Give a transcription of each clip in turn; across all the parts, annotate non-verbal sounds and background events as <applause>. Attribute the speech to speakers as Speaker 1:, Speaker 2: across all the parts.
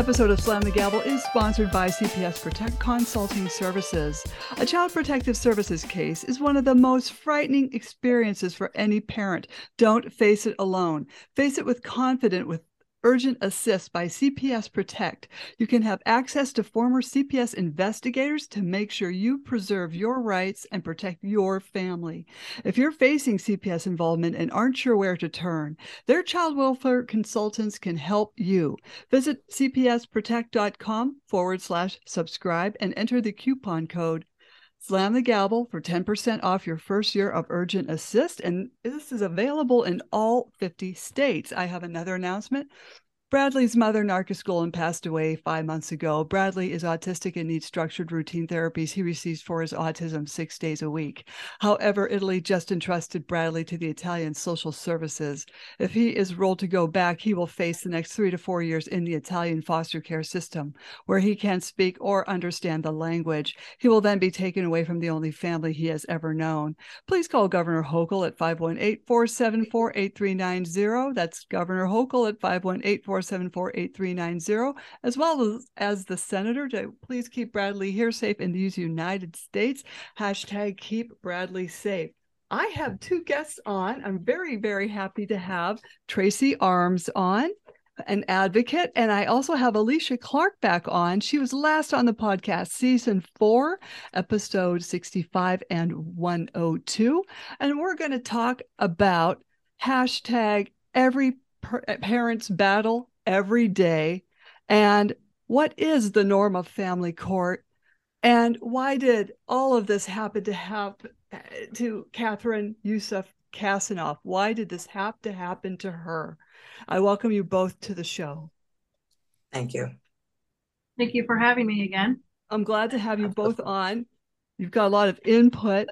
Speaker 1: episode of Slam the Gavel is sponsored by CPS Protect Consulting Services. A child protective services case is one of the most frightening experiences for any parent. Don't face it alone. Face it with confidence, with Urgent Assist by CPS Protect. You can have access to former CPS investigators to make sure you preserve your rights and protect your family. If you're facing CPS involvement and aren't sure where to turn, their child welfare consultants can help you. Visit cpsprotect.com forward slash subscribe and enter the coupon code Slam the gavel for 10% off your first year of Urgent Assist. And this is available in all 50 states. I have another announcement. Bradley's mother narcolepsy passed away five months ago. Bradley is autistic and needs structured routine therapies he receives for his autism six days a week. However, Italy just entrusted Bradley to the Italian social services. If he is ruled to go back, he will face the next three to four years in the Italian foster care system, where he can't speak or understand the language. He will then be taken away from the only family he has ever known. Please call Governor Hochul at 518 474 8390. That's Governor Hochul at 518 474-8390, as well as, as the senator to please keep Bradley here safe in these United States. Hashtag keep Bradley safe. I have two guests on. I'm very, very happy to have Tracy Armes on an advocate. And I also have Alisha Clark back on. She was last on the podcast, season four, episode 65 and 102. And we're going to talk about hashtag every parent's battle every day. And what is the norm of family court? And why did all of this happen to happen to Catherine Youssef Kassenoff? Why did this have to happen to her? I welcome you both to the show.
Speaker 2: Thank you.
Speaker 3: Thank you for having me again.
Speaker 1: I'm glad to have you both on. You've got a lot of input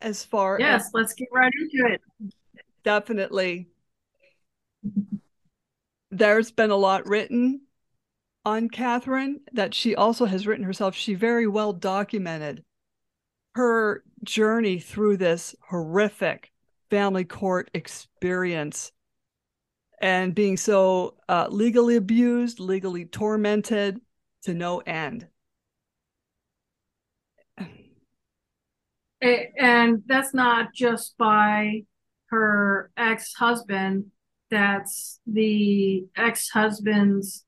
Speaker 1: as far
Speaker 3: yes, as let's get right into it.
Speaker 1: Definitely there's been a lot written on Catherine that she also has written herself. She very well documented her journey through this horrific family court experience and being so uh, legally abused, legally tormented to no end.
Speaker 3: And that's not just by her ex husband, that's the ex-husband's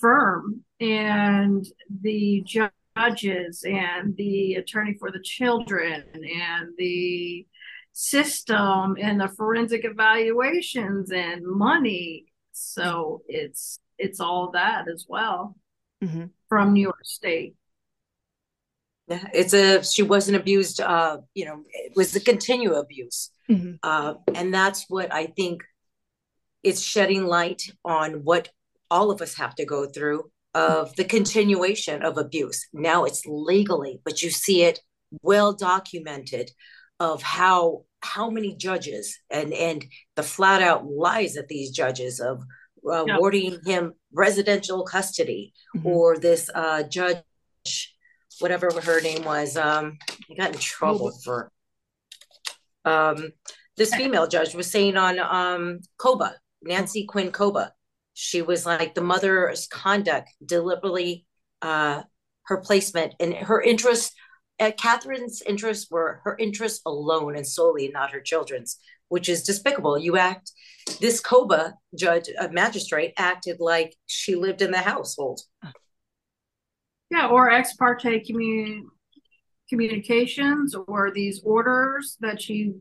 Speaker 3: firm and the judges and the attorney for the children and the system and the forensic evaluations and money so it's it's all that as well mm-hmm. from new york state
Speaker 2: yeah it's a she wasn't abused uh you know it was a continual abuse mm-hmm. uh and that's what i think it's shedding light on what all of us have to go through of the continuation of abuse. Now it's legally, but you see it well documented of how how many judges and and the flat out lies of these judges of uh, yeah. awarding him residential custody mm-hmm. or this uh, judge whatever her name was um he got in trouble for um this female judge was saying on um Koba Nancy Quinn Koba. She was like the mother's conduct deliberately, uh, her placement and her interests. Uh, Catherine's interests were her interests alone and solely, not her children's, which is despicable. You act, this Koba judge, a magistrate, acted like she lived in the household.
Speaker 3: Yeah, or ex parte commun- communications or these orders that she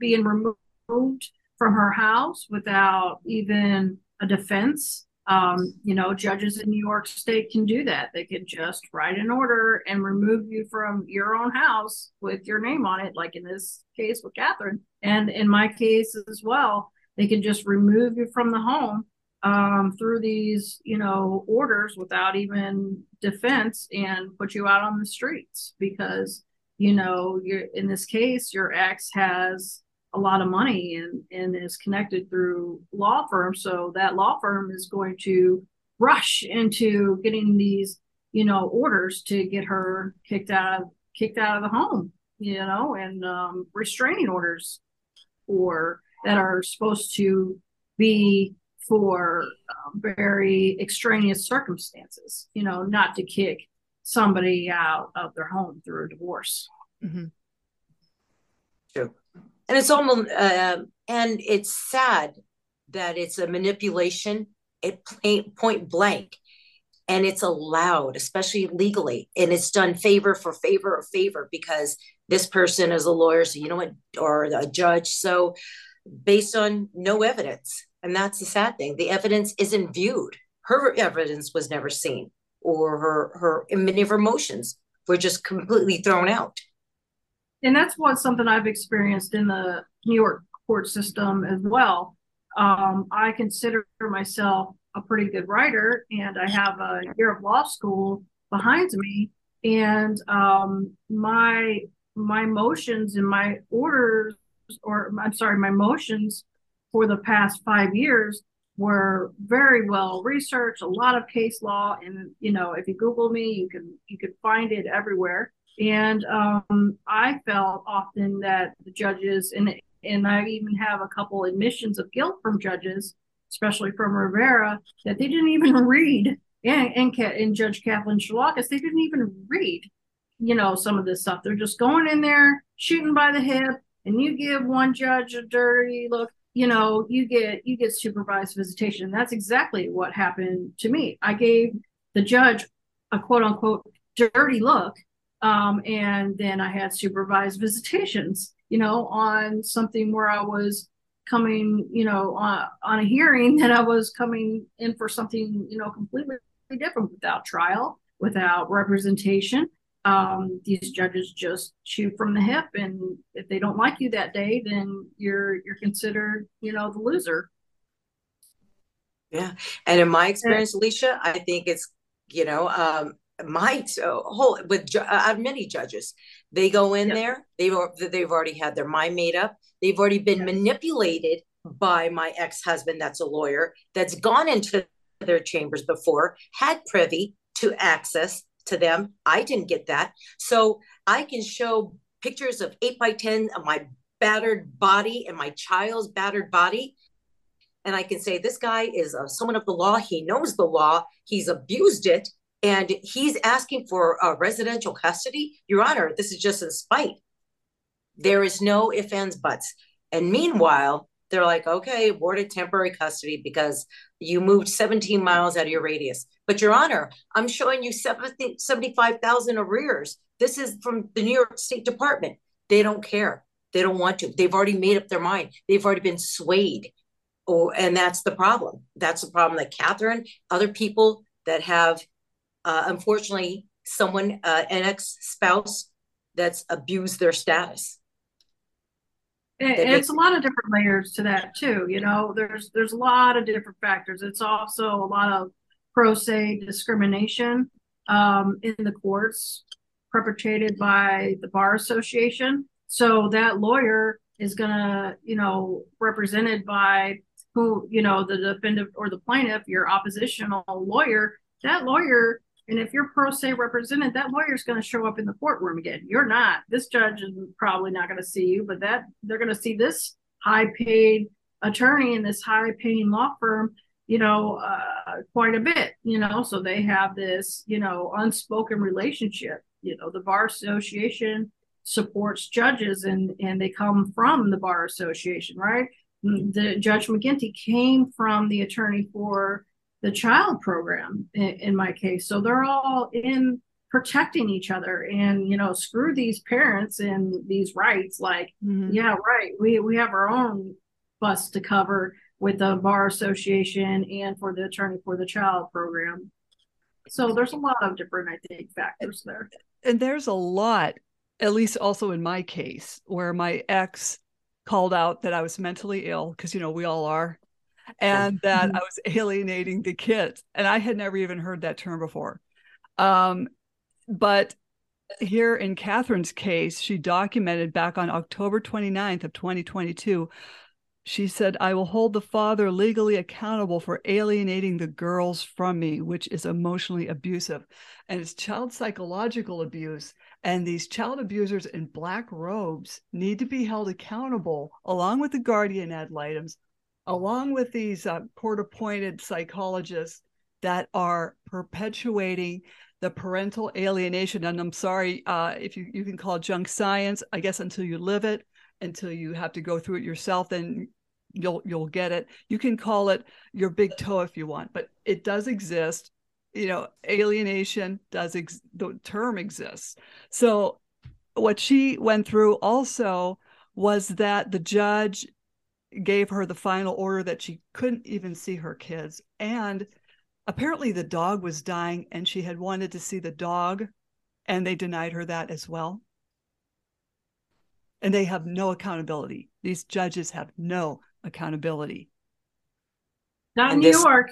Speaker 3: being removed from her house without even a defense. Um, you know, judges in New York State can do that. They can just write an order and remove you from your own house with your name on it, like in this case with Catherine. And in my case as well, they can just remove you from the home um, through these, you know, orders without even defense and put you out on the streets because, you know, you're in this case, your ex has a lot of money and, and is connected through law firms. So that law firm is going to rush into getting these, you know, orders to get her kicked out of kicked out of the home. you know, and um, restraining orders for that are supposed to be for um, very extraneous circumstances, you know, not to kick somebody out of their home through a divorce. Mm-hmm.
Speaker 2: True. And it's almost, uh, and it's sad that it's a manipulation at point blank and it's allowed, especially legally, and it's done favor for favor or favor because this person is a lawyer, so you know what, or a judge. So based on no evidence. And that's the sad thing. The evidence isn't viewed. Her evidence was never seen, or her her many of her emotions were just completely thrown out.
Speaker 3: And that's what something I've experienced in the New York court system as well. Um, I consider myself a pretty good writer, and I have a year of law school behind me. And um, my my motions and my orders, or I'm sorry, my motions for the past five years were very well researched. A lot of case law, and you know, if you Google me, you can you can find it everywhere. And um, I felt often that the judges, and and I even have a couple admissions of guilt from judges especially from Rivera, that they didn't even <laughs> read, and, and, and Judge Kathleen Chilakis, they didn't even read, you know, some of this stuff. They're just going in there, shooting by the hip, and you give one judge a dirty look, you know, you get you get supervised visitation. That's exactly what happened to me. I gave the judge a quote unquote dirty look, um, and then I had supervised visitations, you know, on something where I was coming, you know, on, on a hearing <laughs> that I was coming in for something, you know, completely different without trial, without representation. Um, these judges just shoot from the hip, and if they don't like you that day, then you're you're considered, you know, the loser.
Speaker 2: Yeah, and in my experience, Alisha, I think it's you know um, my uh, whole with ju- uh, many judges, they go in there, they've they've already had their mind made up They've already been manipulated by my ex husband, that's a lawyer, that's gone into their chambers before, had privy to access to them. I didn't get that. So I can show pictures of 8 by 10 of my battered body and my child's battered body. And I can say, this guy is uh, someone of the law. He knows the law. He's abused it. And he's asking for a residential custody. Your Honor, this is just in spite. There is no ifs, ands, buts. And meanwhile, they're like, okay, awarded temporary custody because you moved 17 miles out of your radius. But Your Honor, I'm showing you 70, 75,000 arrears. This is from the New York State Department. They don't care. They don't want to. They've already made up their mind. They've already been swayed. Oh, and that's the problem. That's the problem that Catherine, other people that have, uh, unfortunately, someone, uh, an ex spouse that's abused their status.
Speaker 3: It's a lot of different layers to that too you know? There's there's a lot of different factors. It's also a lot of pro se discrimination um, in the courts perpetrated by the bar association. So that lawyer is going to you know represented by who you know the defendant or the plaintiff your oppositional lawyer that lawyer and if you're pro se represented, that lawyer's going to show up in the courtroom again. You're not. This judge is probably not going to see you, but that they're going to see this high paid attorney in this high paying law firm, you know, uh, quite a bit, you know. So they have this, you know, unspoken relationship. You know, the bar association supports judges and and they come from the bar association, right? The Judge McGinty came from the attorney for the child program in, in my case. So they're all in protecting each other and you know screw these parents and these rights. Like mm-hmm. yeah right. We we have our own bus to cover with the bar association and for the attorney for the child program. So there's a lot of different i think factors there.
Speaker 1: And there's a lot at least also in my case where my ex called out that i was mentally ill because you know we all are and that mm-hmm. I was alienating the kids. And I had never even heard that term before. Um, but here in Catherine's case, she documented back on October 29th of 2022, she said, I will hold the father legally accountable for alienating the girls from me, which is emotionally abusive. And it's child psychological abuse. And these child abusers in black robes need to be held accountable, along with the guardian ad litems, along with these uh, court appointed psychologists that are perpetuating the parental alienation. And I'm sorry uh, if you, you can call junk science, I guess until you live it, until you have to go through it yourself, then you'll you'll get it. You can call it your big toe if you want, but it does exist. You know, alienation does ex- the term exists. So what she went through also was that the judge gave her the final order that she couldn't even see her kids. And apparently the dog was dying and she had wanted to see the dog and they denied her that as well. And they have no accountability. These judges have no accountability.
Speaker 3: Not in this, new york.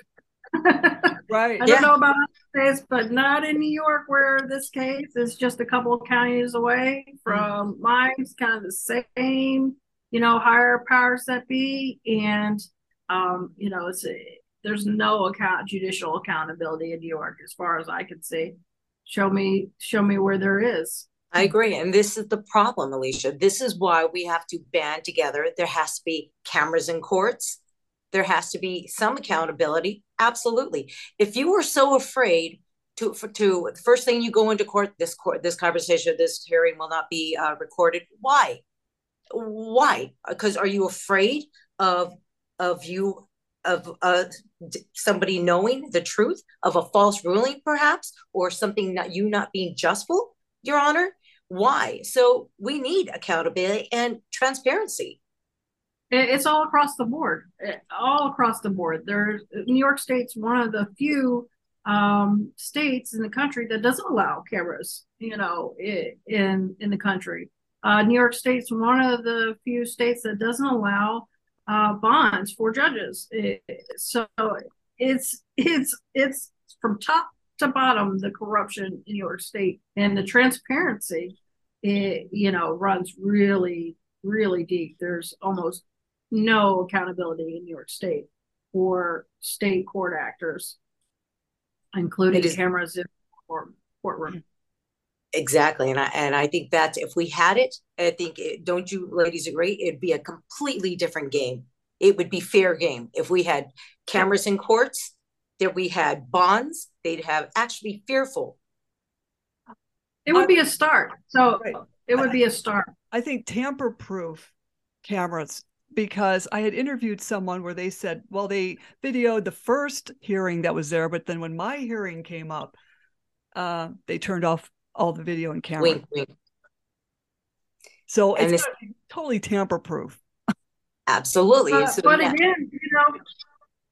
Speaker 3: <laughs>
Speaker 1: Right.
Speaker 3: I don't know about this but not in new york where this case is just a couple of counties away from. Mm-hmm. mine's kind of the same you know higher powers that be and um you know it's there's no account judicial accountability in New York as far as I can see. Show me show me where there is.
Speaker 2: I agree. And this is the problem, Alisha. This is why we have to band together. There has to be cameras in courts. There has to be some accountability. Absolutely. If you were so afraid to for, to the first thing you go into court, this court, this conversation, this hearing will not be uh, recorded. Why? Why? Because are you afraid of of you of uh, somebody knowing the truth of a false ruling, perhaps, or something that you not being justful, Your Honor. Why? So we need accountability and transparency.
Speaker 3: It's all across the board. All across the board. There's New York State's one of the few um, states in the country that doesn't allow cameras. You know, in in the country. Uh, New York State's one of the few states that doesn't allow uh, bonds for judges. It, so it's it's it's from top to bottom the corruption in New York State and the transparency. It you know runs really really deep. There's almost no accountability in New York State for state court actors, including cameras in the courtroom.
Speaker 2: Exactly, and I and I think that if we had it, I think it, don't you ladies agree? It'd be a completely different game. It would be fair game if we had cameras in courts, that we had bonds. They'd have actually fearful.
Speaker 3: It would be a start. So right. it would be a start.
Speaker 1: I think tamper-proof cameras because I had interviewed someone where they said, well, they videoed the first hearing that was there, but then when my hearing came up, uh, they turned off all the video and camera. Wink, wink. So and it's, it's totally tamper proof.
Speaker 2: Absolutely.
Speaker 3: Uh, so, but yeah. again, you know,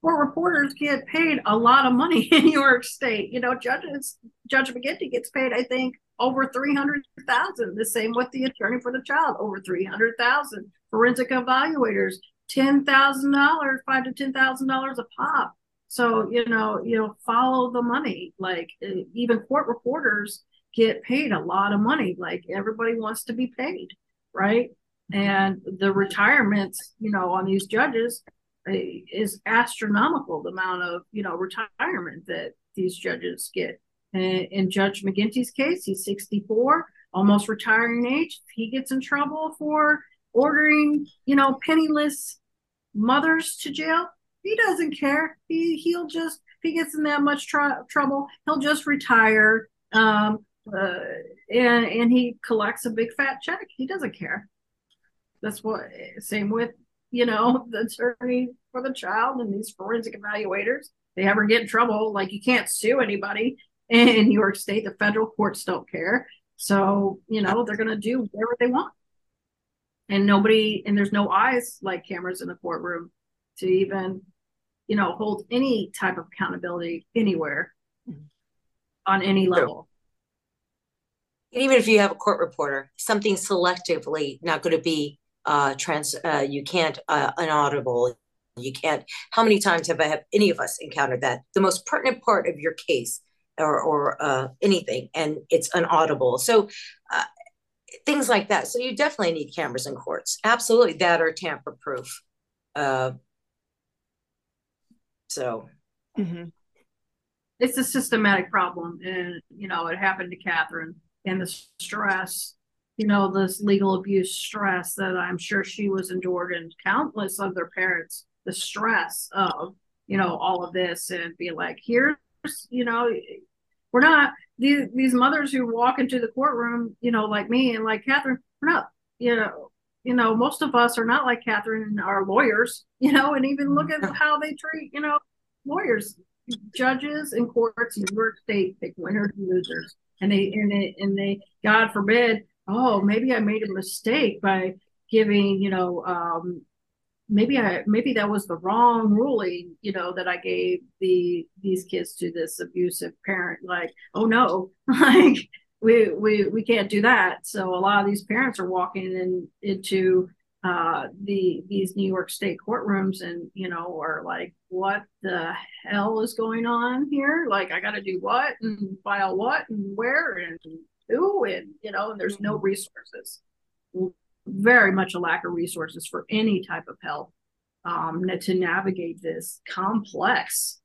Speaker 3: court reporters get paid a lot of money <laughs> in New York State. You know, judges, Judge McGinty gets paid, I think, over three hundred thousand. The same with the attorney for the child, over three hundred thousand. Forensic evaluators, ten thousand dollars, five to ten thousand dollars a pop. So you know, you know, follow the money. Like even court reporters get paid a lot of money. Like everybody wants to be paid, right? And the retirements, you know, on these judges eh, is astronomical. The amount of you know retirement that these judges get. And in Judge McGinty's case, he's 64, almost retiring age. He gets in trouble for ordering, you know, penniless mothers to jail, he doesn't care. He he'll just if he gets in that much tr- trouble, he'll just retire. Um, uh, and and he collects a big fat check. He doesn't care. That's what. Same with you know <laughs> the attorney for the child and these forensic evaluators. They ever get in trouble, like you can't sue anybody <laughs> in New York State. The federal courts don't care. So you know they're going to do whatever they want. And nobody, and there's no eyes like cameras in the courtroom to even, you know, hold any type of accountability anywhere on any level
Speaker 2: even if you have a court reporter, something selectively not going to be uh, trans. Uh, you can't uh, inaudible. You can't. How many times have I have any of us encountered that? The most pertinent part of your case or or uh, anything, and it's inaudible. So uh, things like that. So you definitely need cameras in courts. Absolutely, that or tamper proof. Uh, so.
Speaker 3: Mm-hmm. It's a systematic problem, and you know it happened to Catherine and the stress, you know, this legal abuse stress that I'm sure she was endured and countless other parents, the stress of, you know, all of this and be like, here's, you know, we're not these these mothers who walk into the courtroom, you know, like me and like Catherine, we're not, you know, you know, most of us are not like Catherine and our lawyers, <laughs> you know, and even look at how they treat, you know, lawyers, judges and courts in New York State pick winners and losers. And they and they and they, God forbid, oh, maybe I made a mistake by giving, you know, um, maybe I maybe that was the wrong ruling, you know, that I gave the these kids to this abusive parent. Like, oh no, <laughs> like we we we can't do that. So a lot of these parents are walking in into uh, the these New York State courtrooms and you know are like, what the hell is going on here? Like, I got to do what and file what and where and who and you know, and there's no mm-hmm. resources. Very much a lack of resources for any type of help um, to navigate this complex,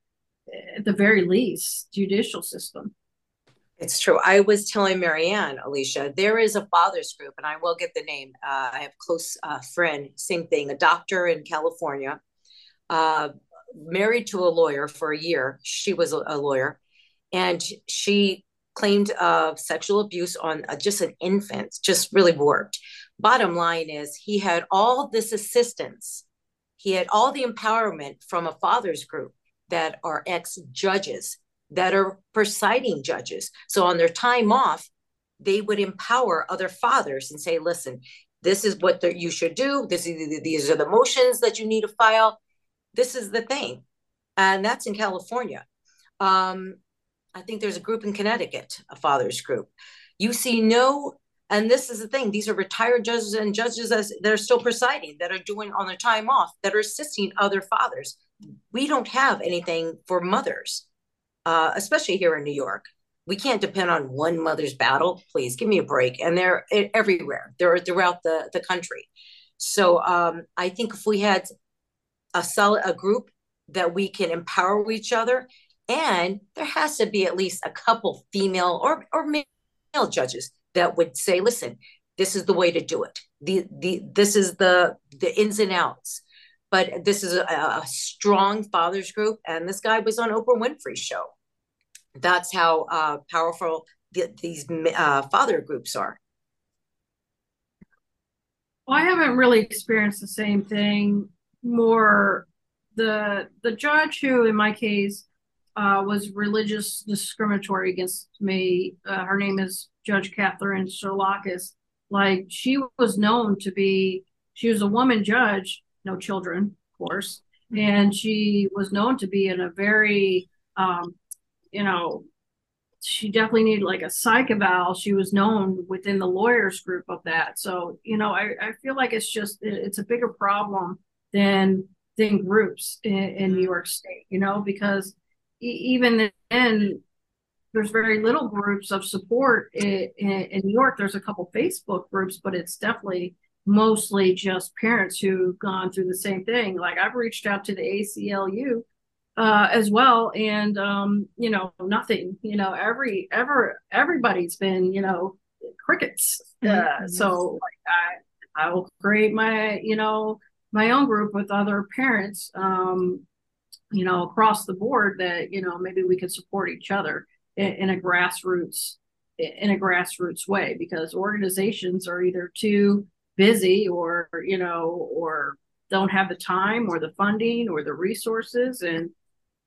Speaker 3: at the very least, judicial system.
Speaker 2: It's true. I was telling Marianne, Alisha, there is a fathers group, and I will get the name. Uh, I have a close uh, friend, same thing, a doctor in California, uh, married to a lawyer for a year. She was a, a lawyer, and she claimed sexual abuse on uh, just an infant, just really warped. Bottom line is, he had all this assistance. He had all the empowerment from a fathers group that are ex judges that are presiding judges. So on their time off, they would empower other fathers and say, listen, this is what the, you should do. This is, these are the motions that you need to file. This is the thing. And that's in California. Um, I think there's a group in Connecticut, a fathers group. You see no, and this is the thing, these are retired judges and judges that are still presiding, that are doing on their time off, that are assisting other fathers. We don't have anything for mothers uh, especially here in New York. We can't depend on one mother's battle. Please give me a break. And they're everywhere. They're throughout the, the country. So um, I think if we had a solid a group that we can empower each other, and there has to be at least a couple female or or male judges that would say, "Listen, this is the way to do it. The the this is the the ins and outs." But this is a, a strong fathers group, and this guy was on Oprah Winfrey's show that's how uh, powerful the, these uh, father groups are.
Speaker 3: Well, I haven't really experienced the same thing. More the the judge who, in my case, uh, was religious discriminatory against me. Uh, her name is Judge Catherine Sherlakis. Like she was known to be, she was a woman judge, no children, of course, mm-hmm. and she was known to be in a very um, you know, she definitely needed like a psych eval. She was known within the lawyers group of that. So, you know, I, I feel like it's just, it's a bigger problem than, than groups in, in New mm-hmm. York State, you know, because even then there's very little groups of support in, in, in, New York. There's a couple Facebook groups, but it's definitely mostly just parents who've gone through the same thing. Like I've reached out to the ACLU uh, as well. And um, you know, nothing. You know, every ever everybody's been you know crickets. Uh, mm-hmm. So like, I I will create my you know my own group with other parents. Um, you know, across the board that you know maybe we could support each other in, in a grassroots in a grassroots way because organizations are either too busy or you know or don't have the time or the funding or the resources and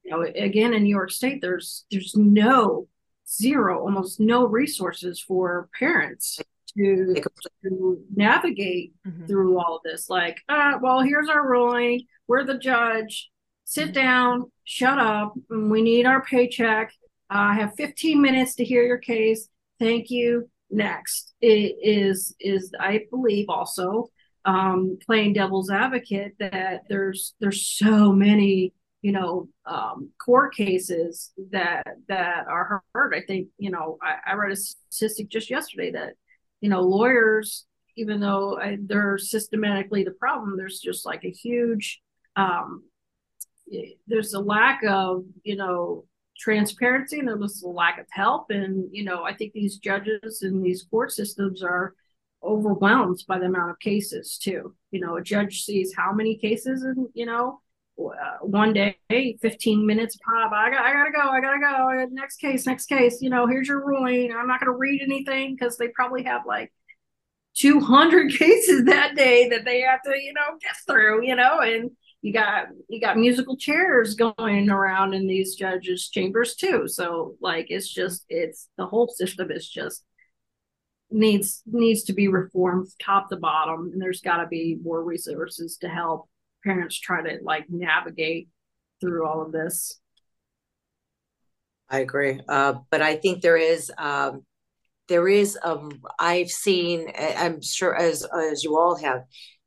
Speaker 3: you know, again in New York State, there's there's no zero, almost no resources for parents to, to navigate mm-hmm. through all of this. Like, uh, well, here's our ruling. We're the judge. Sit mm-hmm. down, shut up. We need our paycheck. I have 15 minutes to hear your case. Thank you. Next it is is I believe also um, playing devil's advocate that there's there's so many you know um, court cases that that are heard. I think you know I, I, read a statistic just yesterday that you know lawyers, even though I, they're systematically the problem, there's just like a huge um, there's a lack of you know transparency and there was a lack of help. And, you know, I think these judges and these court systems are overwhelmed by the amount of cases too. You know, a judge sees how many cases and, you know, Uh, one day, 15 minutes pop. I got, I gotta go. I gotta go. Next case, next case. You know, here's your ruling. I'm not gonna read anything because they probably have like 200 <laughs> cases that day that they have to, you know, get through. You know, and you got you got musical chairs going around in these judges' chambers too. So like, it's just it's the whole system is just needs needs to be reformed top to bottom, and there's got to be more resources to help parents try to like navigate through all of this.
Speaker 2: I agree, uh, but I think there is um, there is a I've seen I'm sure as as you all have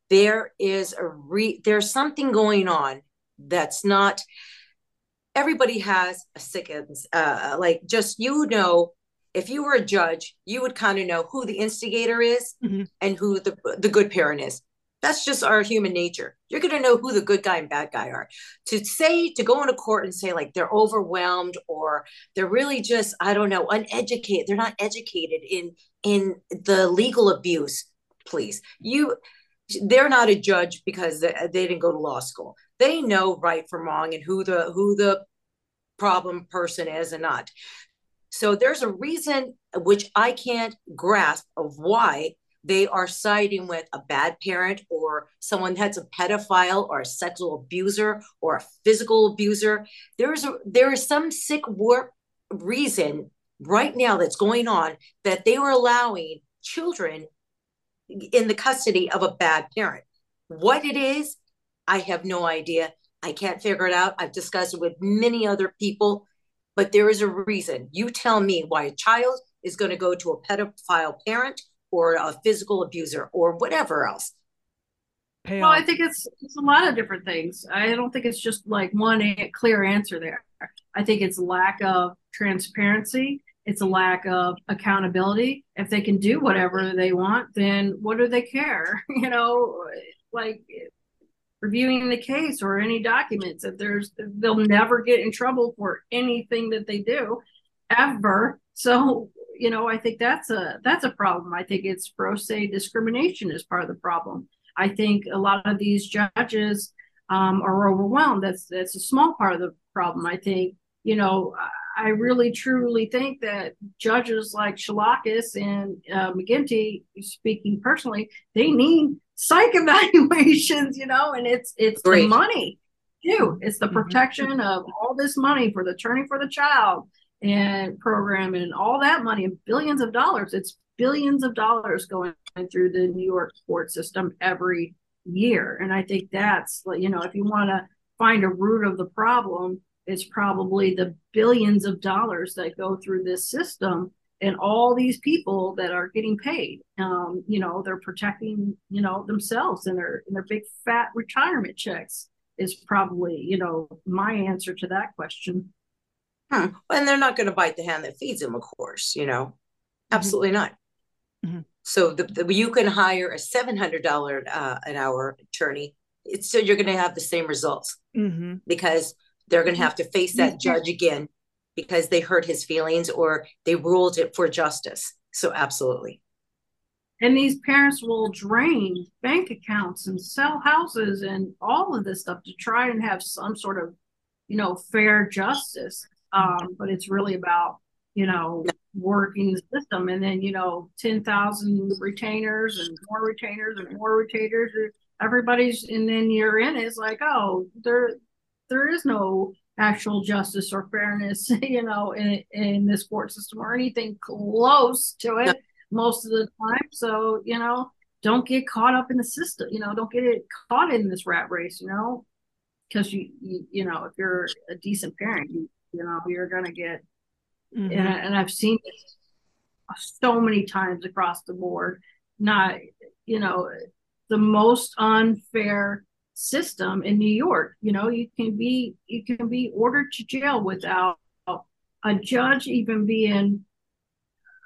Speaker 2: there is a re there's something going on that's not everybody has a sickens uh like just you know if you were a judge you would kind of know who the instigator is mm-hmm. and who the the good parent is that's just our human nature. You're going to know who the good guy and bad guy are. To say, to go into court and say like they're overwhelmed or they're really just, I don't know, uneducated. They're not educated in in the legal abuse. Please, you, they're not a judge because they, didn't go to law school. They know right from wrong and who the who the problem person is and not. So there's a reason which I can't grasp of why they are siding with a bad parent or someone that's a pedophile or a sexual abuser or a physical abuser. There's a there is some sick work reason right now that's going on that they were allowing children in the custody of a bad parent. What it is, I have no idea. I can't figure it out. I've discussed it with many other people, but there is a reason. You tell me why a child is going to go to a pedophile parent or a physical abuser or whatever else.
Speaker 3: Pay well. I think it's it's a lot of different things. I don't think it's just like one clear answer there. I think it's lack of transparency. It's a lack of accountability. If they can do whatever they want, then what do they care? <laughs> You know, like reviewing the case or any documents. If there's, they'll never get in trouble for anything that they do, ever. So you know, I think that's a that's a problem. I think it's pro se discrimination is part of the problem. I think a lot of these judges um, are overwhelmed. That's that's a small part of the problem. I think you know I really truly think that judges like Shalakis and uh, McGinty, speaking personally, they need psych <laughs> evaluations. You know, and it's it's Great. the money too. It's the mm-hmm. protection of all this money for the attorney for the child and program and all that money and billions of dollars. It's billions of dollars going through the New York court system every year. And I think that's you know, if you want to find a root of the problem, it's probably the billions of dollars that go through this system and all these people that are getting paid. Um, you know, they're protecting, you know, themselves and their and their big fat retirement checks is probably, you know, my answer to that question.
Speaker 2: Hmm. And they're not going to bite the hand that feeds them, of course, you know, mm-hmm. absolutely not. Mm-hmm. So the, the, you can hire a $700 uh, an hour attorney. It's still, you're going to have the same results mm-hmm. because they're going to have to face that judge again because they hurt his feelings or they ruled it for justice. So absolutely.
Speaker 3: And these parents will drain bank accounts and sell houses and all of this stuff to try and have some sort of, you know, fair justice um, but it's really about you know working the system. And then you know 10,000 retainers and more retainers and more retainers. Everybody's and then you're in it's like oh there there is no actual justice or fairness <laughs> you know in in this court system or anything close to it most of the time. So you know don't get caught up in the system you know don't get it caught in this rat race you know because you, you you know if you're a decent parent you you know you're going to get mm-hmm. and, and i've seen this so many times across the board not you know the most unfair system in new york you know you can be you can be ordered to jail without a judge even being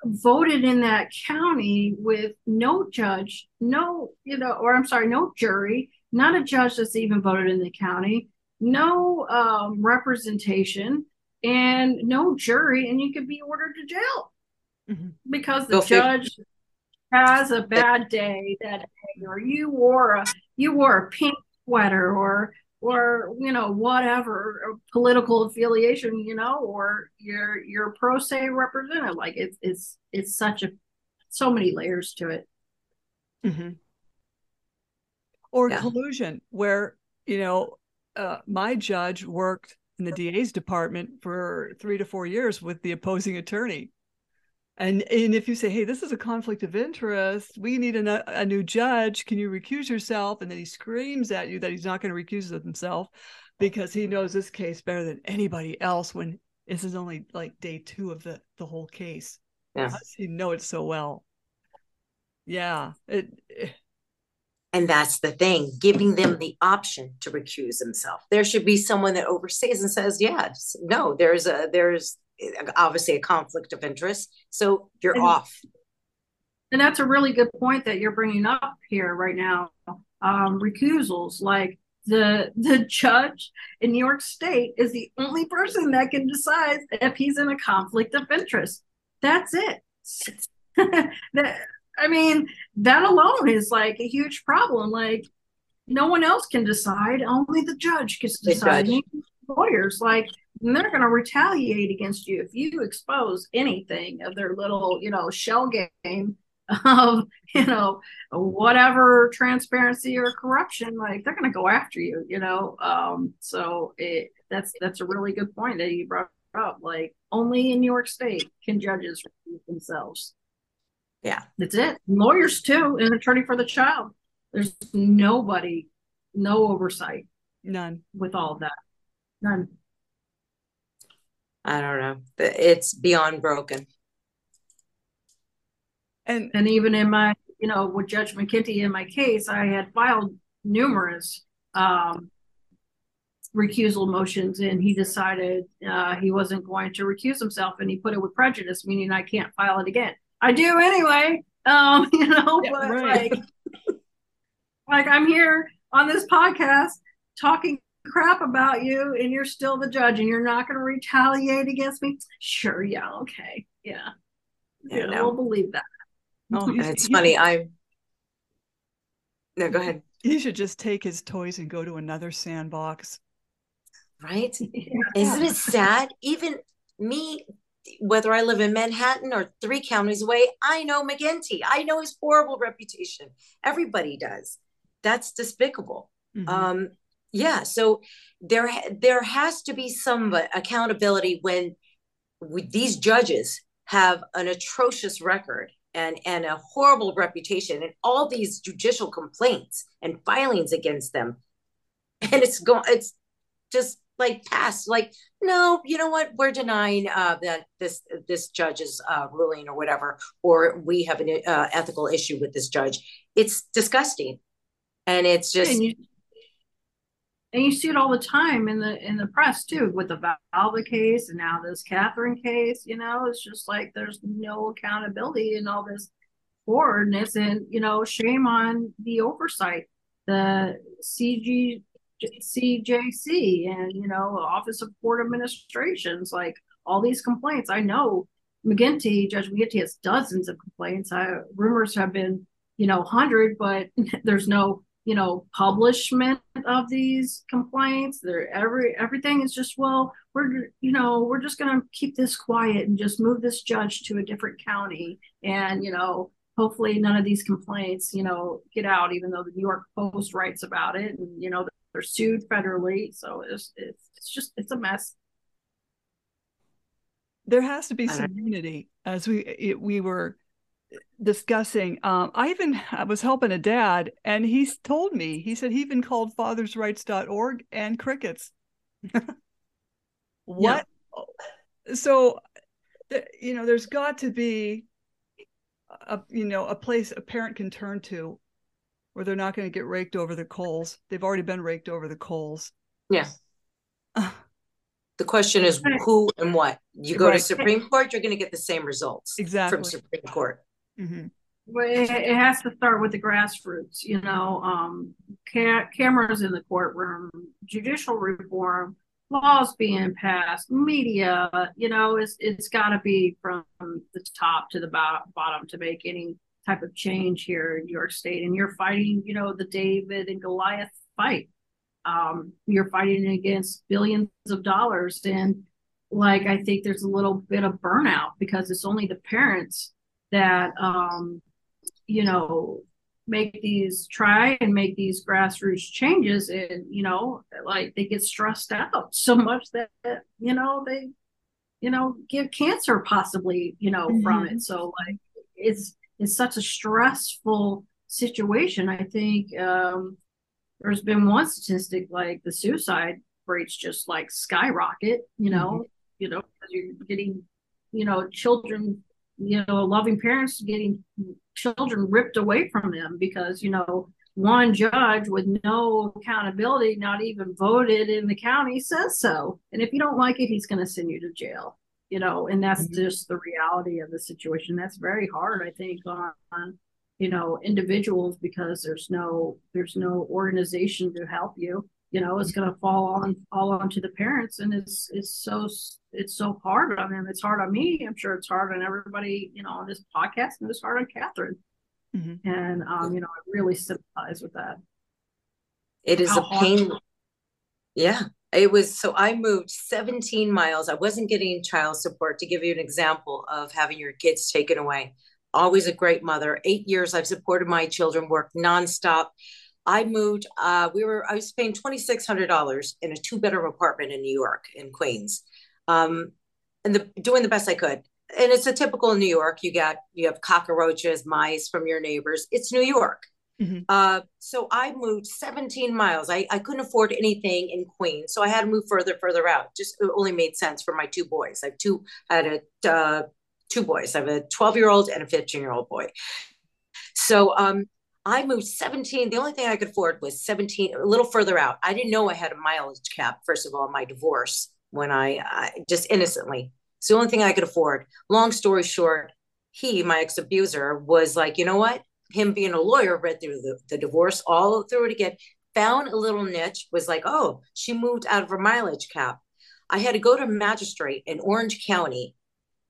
Speaker 3: voted in that county with no judge no you know or i'm sorry no jury not a judge that's even voted in the county no um, representation and no jury, and you could be ordered to jail mm-hmm. because the Go judge figure. has a bad day that day, or you wore a you wore a pink sweater, or or you know whatever political affiliation, you know, or you're you're pro se representative. Like it's it's it's such a so many layers to it.
Speaker 1: Mm-hmm. Or yeah. collusion, where you know uh, my judge worked in the DA's department for three to four years with the opposing attorney. And, and if you say, hey, this is a conflict of interest, we need a, a new judge, can you recuse yourself? And then he screams at you that he's not going to recuse himself because he knows this case better than anybody else when this is only like day two of the, the whole case. Yeah. He know it so well. Yeah. It, it
Speaker 2: and that's the thing, giving them the option to recuse himself. There should be someone that oversees and says, yes, no, there's a there's obviously a conflict of interest. So you're
Speaker 3: and,
Speaker 2: off.
Speaker 3: And that's a really good point that you're bringing up here right now. Um, recusals, like the the judge in New York State is the only person that can decide if he's in a conflict of interest. That's it. <laughs> that I mean, that alone is like a huge problem. Like, no one else can decide; only the judge gets to decide. Lawyers, like, they're going to retaliate against you if you expose anything of their little, you know, shell game of, you know, whatever transparency or corruption. Like, they're going to go after you. You know, um, so it that's that's a really good point that you brought up. Like, only in New York State can judges themselves.
Speaker 2: Yeah.
Speaker 3: That's it. Lawyers too, an attorney for the child. There's nobody, no oversight.
Speaker 1: None.
Speaker 3: With all of that. None.
Speaker 2: I don't know. It's beyond broken.
Speaker 3: And and even in my, you know, with Judge McGinty in my case, I had filed numerous um, recusal motions and he decided uh, he wasn't going to recuse himself and he put it with prejudice, meaning I can't file it again. I do anyway. Um, <laughs> you know, yeah, but right. like, like I'm here on this podcast talking crap about you and you're still the judge and you're not going to retaliate against me. Sure. Yeah. Okay. Yeah. Yeah. No. We'll believe that.
Speaker 2: Oh, it's funny. I'm no, go ahead.
Speaker 1: He should just take his toys and go to another sandbox.
Speaker 2: Right? <laughs> Yeah. Isn't it sad? Even me whether I live in Manhattan or three counties away, I know McGinty. I know his horrible reputation. Everybody does. That's despicable. Mm-hmm. Um, yeah. So there, there has to be some accountability when these judges have an atrocious record and and a horrible reputation and all these judicial complaints and filings against them, and it's going. It's just like pass like no you know what? We're denying uh that this this judge's uh ruling or whatever or we have an uh, ethical issue with this judge. It's disgusting. And it's just and you,
Speaker 3: and you see it all the time in the in the press too with the Valva case and now this Catherine case you know? It's just like there's no accountability and all this forwardness and you know shame on the oversight. The CG CJC and you know Office of Court Administrations, like all these complaints. I know McGinty, Judge McGinty has dozens of complaints. I, rumors have been, you know, hundred, but <laughs> there's no, you know, publishment of these complaints. There, every everything is just well, we're you know we're just gonna keep this quiet and just move this judge to a different county, and you know hopefully none of these complaints you know get out even though the new york post writes about it and you know they're sued federally, so it's it's, it's just it's a mess.
Speaker 1: There has to be some unity, as we it, we were discussing. Um, I even I was helping a dad, and he told me he said he even called fathersrights.org and crickets. <laughs> what? Yeah. So, you know, there's got to be a you know a place a parent can turn to or they're not going to get raked over the coals. They've already been raked over the coals.
Speaker 2: Yeah. <sighs> the question is who and what. You go right. to Supreme Court, you're going to get the same results
Speaker 1: exactly
Speaker 2: from Supreme Court.
Speaker 3: Mm-hmm. Well, it, it, has to start with the grassroots. You know, um, ca- cameras in the courtroom, judicial reform, laws being passed, media, you know, it's it's got to be from the top to the bottom to make any type of change here in New York State. And you're fighting, you know, the David and Goliath fight. Um, you're fighting against billions of dollars, and like I think there's a little bit of burnout because it's only the parents that um, you know make these try and make these grassroots changes and you know like they get stressed out so much that you know they you know get cancer possibly you know mm-hmm. from it so like it's it's such a stressful situation i think um there's been one statistic like the suicide rates just like skyrocket you know mm-hmm. you know you're getting you know children you know loving parents getting children ripped away from them because you know one judge with no accountability not even voted in the county says so and if you don't like it he's going to send you to jail you know and that's mm-hmm. just the reality of the situation. That's very hard i think on, on you know individuals because there's no there's no organization to help you. You know it's going to fall on all onto the parents and it's it's so it's so hard on them. It's hard on me. I'm sure it's hard on everybody you know on this podcast and it's hard on catherine. Mm-hmm. and um you know i really sympathize with that.
Speaker 2: It is How a pain. Yeah it was so i moved 17 miles i wasn't getting child support to give you an example of having your kids taken away always a great mother eight years i've supported my children worked nonstop I moved. Uh, we were. I was paying twenty six hundred dollars in a two bedroom apartment in New York, in Queens, um, and the, doing the best I could. And it's a typical New York. You got you have cockroaches, mice from your neighbors. It's New York. Mm-hmm. Uh, so I moved 17 miles. I, I couldn't afford anything in Queens, so I had to move further, further out. Just it only made sense for my two boys. I have two. I had a uh, two boys. I have a 12 year old and a 15 year old boy. So um, I moved 17. The only thing I could afford was 17, a little further out. I didn't know I had a mileage cap, first of all, my divorce when I, I just innocently. It's the only thing I could afford. Long story short, he, my ex abuser, was like, you know what? Him being a lawyer, read through the, the divorce, all through it again, found a little niche, was like, oh, she moved out of her mileage cap. I had to go to magistrate in Orange County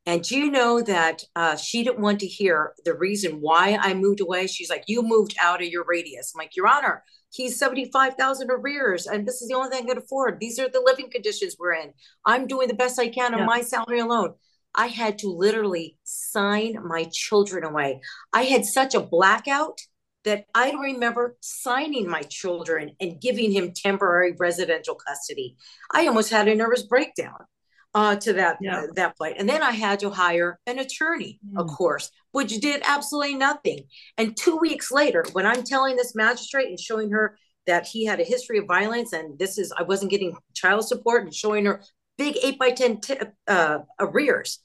Speaker 2: and do you know that uh, she didn't want to hear the reason why I moved away? She's like, You moved out of your radius. I'm like, Your Honor, he's 75,000 arrears, and this is the only thing I can afford. These are the living conditions we're in. I'm doing the best I can on my salary alone. I had to literally sign my children away. I had such a blackout that I don't remember signing my children and giving him temporary residential custody. I almost had a nervous breakdown uh, to that yeah. uh, that point. And then I had to hire an attorney, mm. of course, which did absolutely nothing. And two weeks later, when I'm telling this magistrate and showing her that he had a history of violence and this is I wasn't getting child support and showing her big eight by ten t- uh, arrears,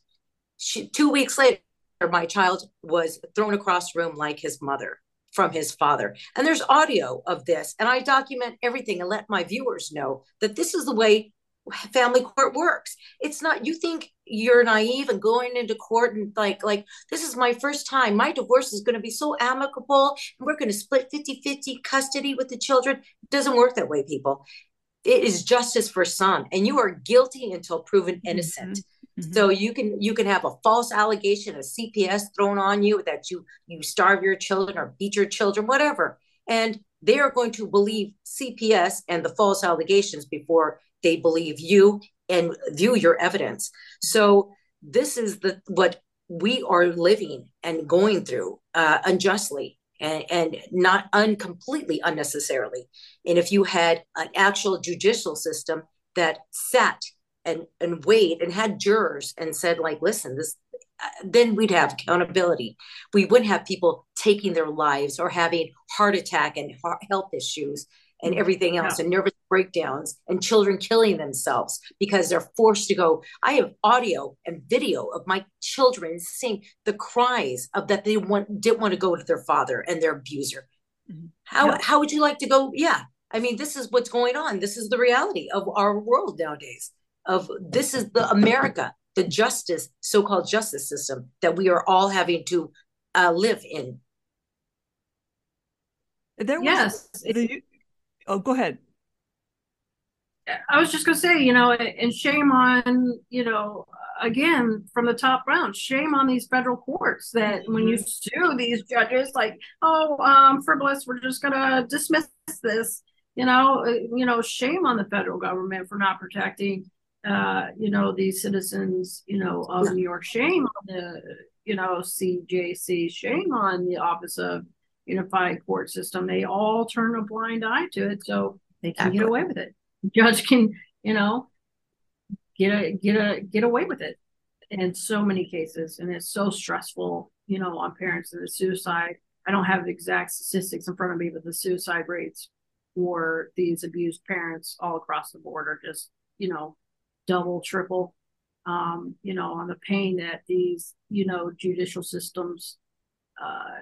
Speaker 2: she, two weeks later, my child was thrown across the room like his mother from his father. And there's audio of this, and I document everything and let my viewers know that this is the way family court works. It's not you think you're naive and going into court and like like this is my first time. My divorce is going to be so amicable and we're going to split 50-50 custody with the children. It doesn't work that way, people. It is justice for some and you are guilty until proven mm-hmm. innocent. Mm-hmm. Mm-hmm. So you can you can have a false allegation of CPS thrown on you that you you starve your children or beat your children whatever. And they are going to believe CPS and the false allegations before they believe you and view your evidence so this is the what we are living and going through uh, unjustly and, and not uncompletely unnecessarily and if you had an actual judicial system that sat and and weighed and had jurors and said like listen this uh, then we'd have accountability. We wouldn't have people taking their lives or having heart attack and health issues and everything else yeah. and nervous breakdowns and children killing themselves because they're forced to go. I have audio and video of my children saying the cries of that they want didn't want to go to their father and their abuser. Mm-hmm. how yeah. how would you like to go? Yeah. I mean this is what's going on. This is the reality of our world nowadays of this is the america the justice so-called justice system that we are all having to uh, live in
Speaker 1: there was yes. the, Oh, go ahead.
Speaker 3: I was just gonna say, you know, and shame on, you know, again from the top down, shame on these federal courts that mm-hmm. when you sue these judges, like, oh, um, frivolous, we're just gonna dismiss this. You know, uh, you know, shame on the federal government for not protecting, uh, you know, these citizens, you know, of New York. Shame on the, you know, CJC. Shame on the Office of Unified Court System. They all turn a blind eye to it, so they can get away with it judge can, you know, get a get a get away with it in so many cases, and it's so stressful, you know, on parents and the suicide. I don't have the exact statistics in front of me, but the suicide rates for these abused parents all across the board are just, you know, double, triple, um, you know, on the pain that these, you know, judicial systems, uh,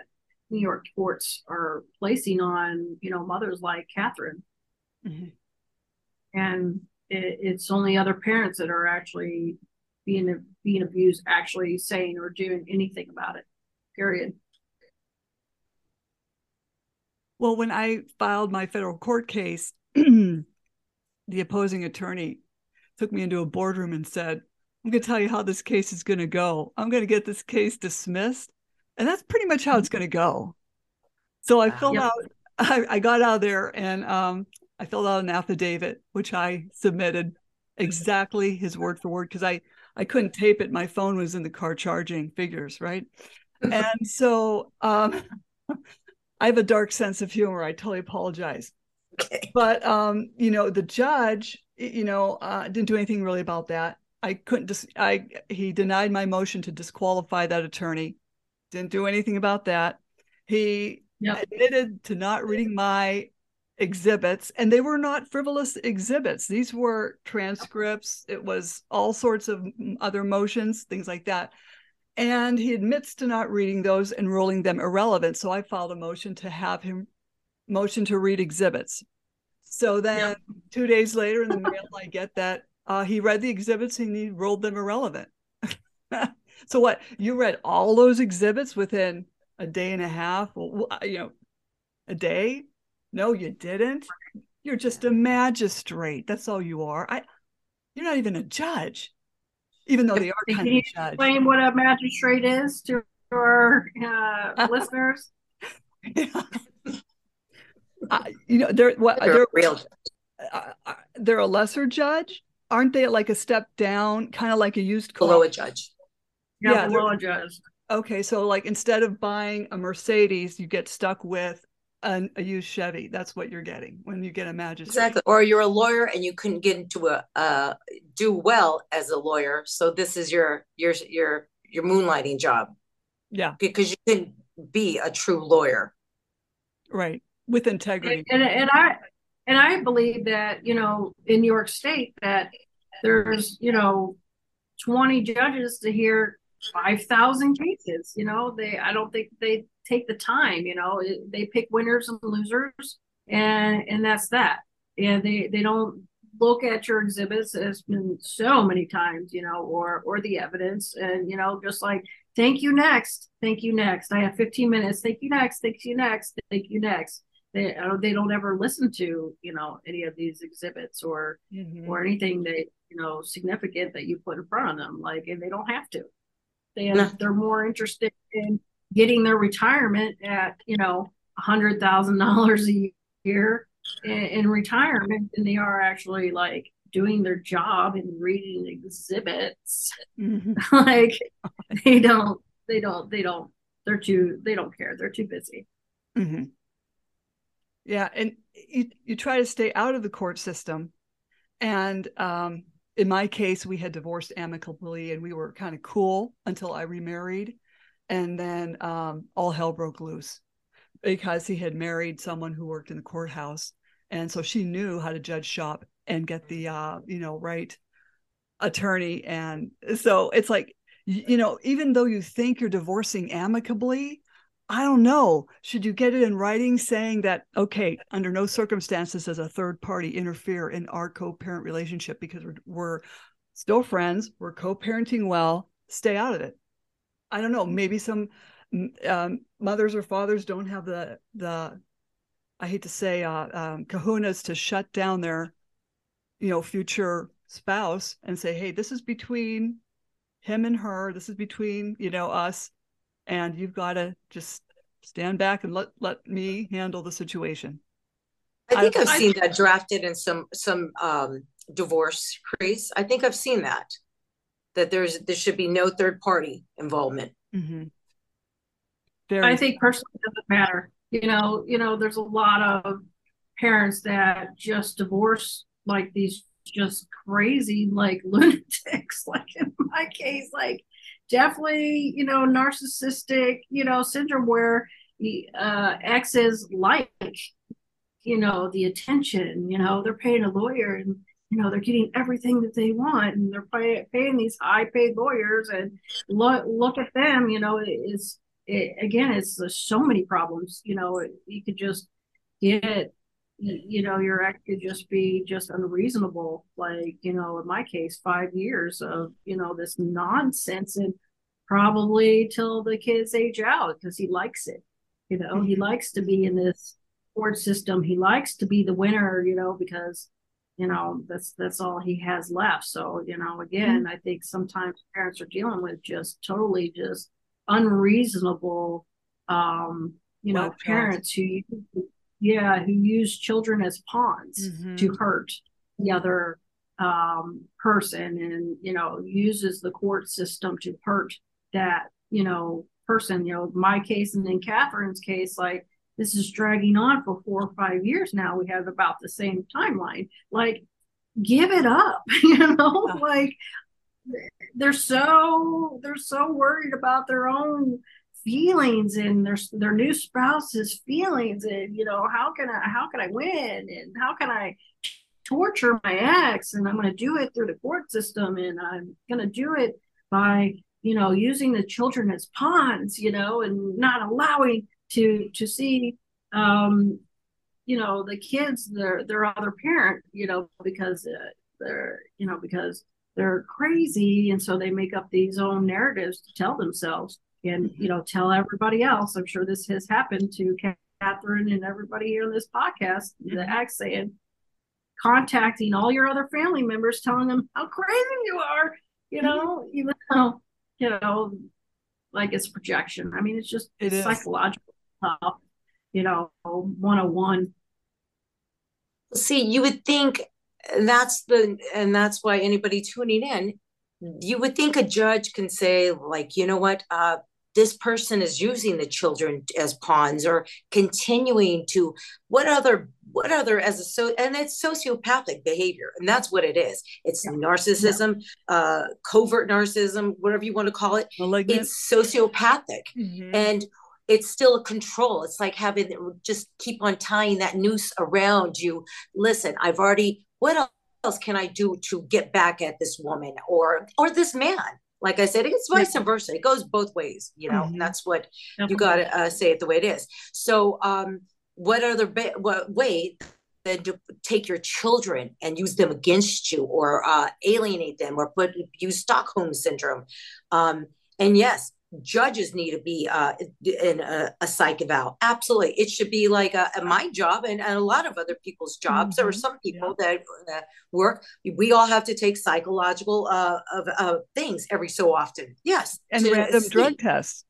Speaker 3: New York courts are placing on, you know, mothers like Catherine. Mm-hmm and it, it's only other parents that are actually being being abused actually saying or doing anything about it period
Speaker 1: well when i filed my federal court case <clears throat> the opposing attorney took me into a boardroom and said i'm going to tell you how this case is going to go i'm going to get this case dismissed and that's pretty much how it's going to go so i filled yep. out <laughs> I, I, got out of there and um, I filled out an affidavit, which I submitted exactly his word for word because I I couldn't tape it. My phone was in the car charging figures, right? <laughs> and so um, <laughs> I have a dark sense of humor. I totally apologize. Okay. But um, you know, the judge, you know, uh, didn't do anything really about that. I couldn't just. Dis- I he denied my motion to disqualify that attorney. Didn't do anything about that. He yep. admitted to not reading my exhibits and they were not frivolous exhibits these were transcripts it was all sorts of other motions things like that and he admits to not reading those and ruling them irrelevant so i filed a motion to have him motion to read exhibits so then two days later in the mail i get that uh, he read the exhibits and he ruled them irrelevant <laughs> so what you read all those exhibits within a day and a half you know a day no, you didn't. You're just a magistrate. That's all you are. I you're not even a judge. Even though they are
Speaker 3: Can
Speaker 1: kind
Speaker 3: you
Speaker 1: of judge.
Speaker 3: Explain what a magistrate is to our uh, <laughs> listeners.
Speaker 1: Yeah. Uh, you know, they're what they're, they're real. Uh, uh, they're a lesser judge, aren't they? Like a step down, kind of like a used
Speaker 2: car. below a judge.
Speaker 3: Yeah, yeah below a judge.
Speaker 1: Okay, so like instead of buying a Mercedes, you get stuck with a, a used Chevy. That's what you're getting when you get a magistrate.
Speaker 2: Exactly. Or you're a lawyer and you couldn't get into a uh, do well as a lawyer. So this is your your your your moonlighting job.
Speaker 1: Yeah.
Speaker 2: Because you couldn't be a true lawyer.
Speaker 1: Right. With integrity.
Speaker 3: And, and, and I and I believe that, you know, in New York State that there's, you know, 20 judges to hear 5,000 cases. You know, they, I don't think they take the time, you know, they pick winners and losers and, and that's that. And they, they don't look at your exhibits as been so many times, you know, or, or the evidence and, you know, just like, thank you next, thank you next. I have 15 minutes. Thank you next. Thank you next. Thank you next they they don't ever listen to you know any of these exhibits or mm-hmm. or anything that you know significant that you put in front of them like and they don't have to and they're more interested in getting their retirement at you know a hundred thousand dollars a year in, in, retirement than they are actually like doing their job and reading exhibits mm-hmm. <laughs> like they don't they don't they don't they're too they don't care they're too busy
Speaker 1: mm-hmm. Yeah and you, you try to stay out of the court system and um in my case, we had divorced amicably and we were kind of cool until I remarried. And then um, all hell broke loose because he had married someone who worked in the courthouse. And so she knew how to judge shop and get the, uh, you know, right attorney. And so it's like, you know, even though you think you're divorcing amicably, I don't know. Should you get it in writing saying that, okay, under no circumstances does a third party interfere in our co parent relationship because we're, we're still friends, we're co parenting well, stay out of it. I don't know. Maybe some um, mothers or fathers don't have the, the I hate to say, uh, um, kahunas to shut down their you know future spouse and say hey this is between him and her this is between you know us and you've got to just stand back and let let me handle the situation.
Speaker 2: I think I, have seen that drafted in some some um divorce crease. I think i've seen that that there's there should be no third party involvement.
Speaker 3: Mm-hmm. i think personally doesn't matter. You know you know there's a lot of parents that just divorce like these just crazy like <laughs> lunatics like in my case like definitely you know narcissistic you know syndrome where uh exes like you know the attention you know they're paying a lawyer and you know they're getting everything that they want and they're pay, paying these high paid lawyers and look look at them you know it's it, again it's so many problems you know you could just get you know your act could just be just unreasonable like you know in my case five years of you know this nonsense and probably till the kids age out because he likes it you know he mm-hmm. likes to be in this court system he likes to be the winner you know because you know that's that's all he has left so you know again mm-hmm. i think sometimes parents are dealing with just totally just unreasonable um you know parents who yeah who use children as pawns mm-hmm. to hurt the other um, person and you know uses the court system to hurt that you know person you know my case and then catherine's case like this is dragging on for four or five years now we have about the same timeline like give it up <laughs> you know yeah. like they're so they're so worried about their own feelings and their their new spouse's feelings and you know how can I how can I win and how can I torture my ex and I'm going to do it through the court system and I'm going to do it by you know using the children as pawns you know and not allowing to to see um you know the kids their their other parent you know because uh, they're you know because they're crazy and so they make up these own narratives to tell themselves and you know tell everybody else. I'm sure this has happened to catherine and everybody here on this podcast mm-hmm. the act saying contacting all your other family members telling them how crazy you are you know mm-hmm. even though you know like it's projection. I mean it's just it psychological stuff you know 101
Speaker 2: see you would think that's the and that's why anybody tuning in you would think a judge can say like you know what? Uh this person is using the children as pawns or continuing to what other what other as a so and it's sociopathic behavior and that's what it is it's yeah. narcissism yeah. uh covert narcissism whatever you want to call it it's sociopathic mm-hmm. and it's still a control it's like having just keep on tying that noose around you listen i've already what else can i do to get back at this woman or or this man like I said, it's vice versa. It goes both ways, you know. Mm-hmm. that's what you got to uh, say it the way it is. So, um, what other ba- what way than to take your children and use them against you, or uh, alienate them, or put use Stockholm syndrome? Um, and yes, judges need to be uh, in a, a psych eval. Absolutely. It should be like a, a my job and, and, a lot of other people's jobs. Mm-hmm. There are some people yeah. that, that, work. We all have to take psychological uh, of, uh, things every so often. Yes.
Speaker 1: And to, random see. drug tests.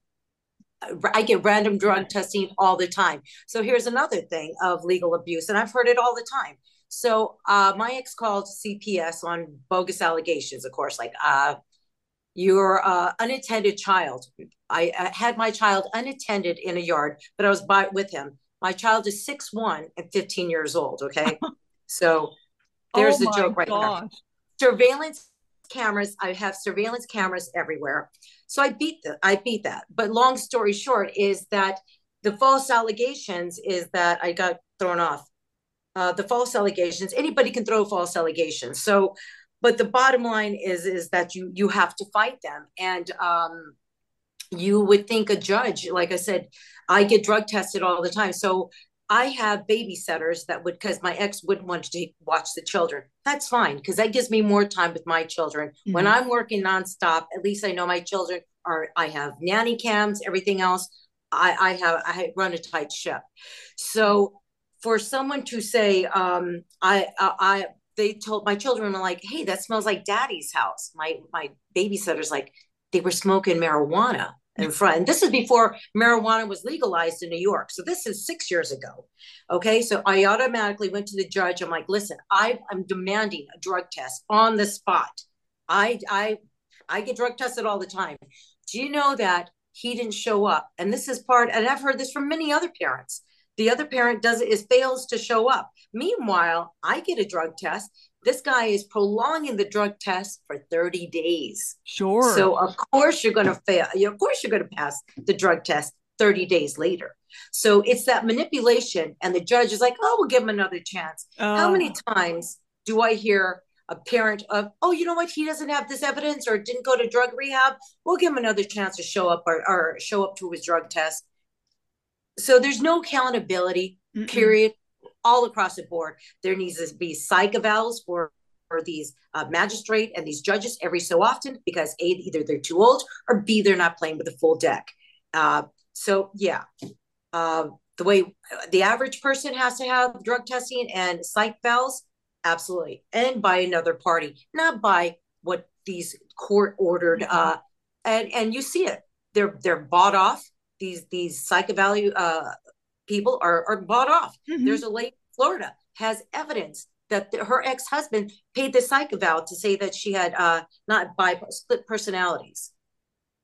Speaker 2: I get random drug testing all the time. So here's another thing of legal abuse, and I've heard it all the time. So uh, my ex called CPS on bogus allegations, of course, like uh, your uh, unattended child. I, I, had my child unattended in a yard, but I was by with him. My child is six one and 15 years old. Okay. <laughs> so there's oh the joke right gosh. now. Surveillance cameras. I have surveillance cameras everywhere. So I beat that. I beat that. But long story short is that the false allegations is that I got thrown off. Uh, the false allegations, anybody can throw false allegations. So but the bottom line is is that you you have to fight them. And um you would think a judge like i said i get drug tested all the time. So i have babysitters that would because my ex wouldn't want to watch the children. That's fine because that gives me more time with my children. Mm-hmm. when i'm working nonstop at least i know my children are i have nanny cams everything else. I i have i run a tight ship. So for someone to say um i i they told my children like, "Hey, that smells like Daddy's house." My my babysitter's like, they were smoking marijuana in front. And this is before marijuana was legalized in New York. So this is six years ago. Okay. So I automatically went to the judge. I'm like, listen, I, I'm demanding a drug test on the spot. I I I get drug tested all the time. Do you know that he didn't show up? And this is part, and I've heard this from many other parents. The other parent does it is fails to show up. Meanwhile, I get a drug test. This guy is prolonging the drug test for 30 days.
Speaker 1: Sure.
Speaker 2: So of course you're going to fail. Of course you're going to pass the drug test 30 days later. So it's that manipulation, and the judge is like, "Oh, we'll give him another chance." Uh, How many times do I hear a parent of, "Oh, you know what? He doesn't have this evidence, or didn't go to drug rehab. We'll give him another chance to show up or, or show up to his drug test." So there's no accountability, Mm-mm. period, all across the board. There needs to be psych evals for, for these uh, magistrate and these judges every so often because A, either they're too old or B, they're not playing with a full deck. Uh, so, yeah. Uh, the way the average person has to have drug testing and psych evals, absolutely. And by another party, not by what these court ordered. Mm-hmm. Uh, and, and you see it. They're they're bought off these these psych value uh, people are are bought off. Mm-hmm. There's a lady in Florida has evidence that the, her ex husband paid the psych eval to say that she had uh, not bi split personalities.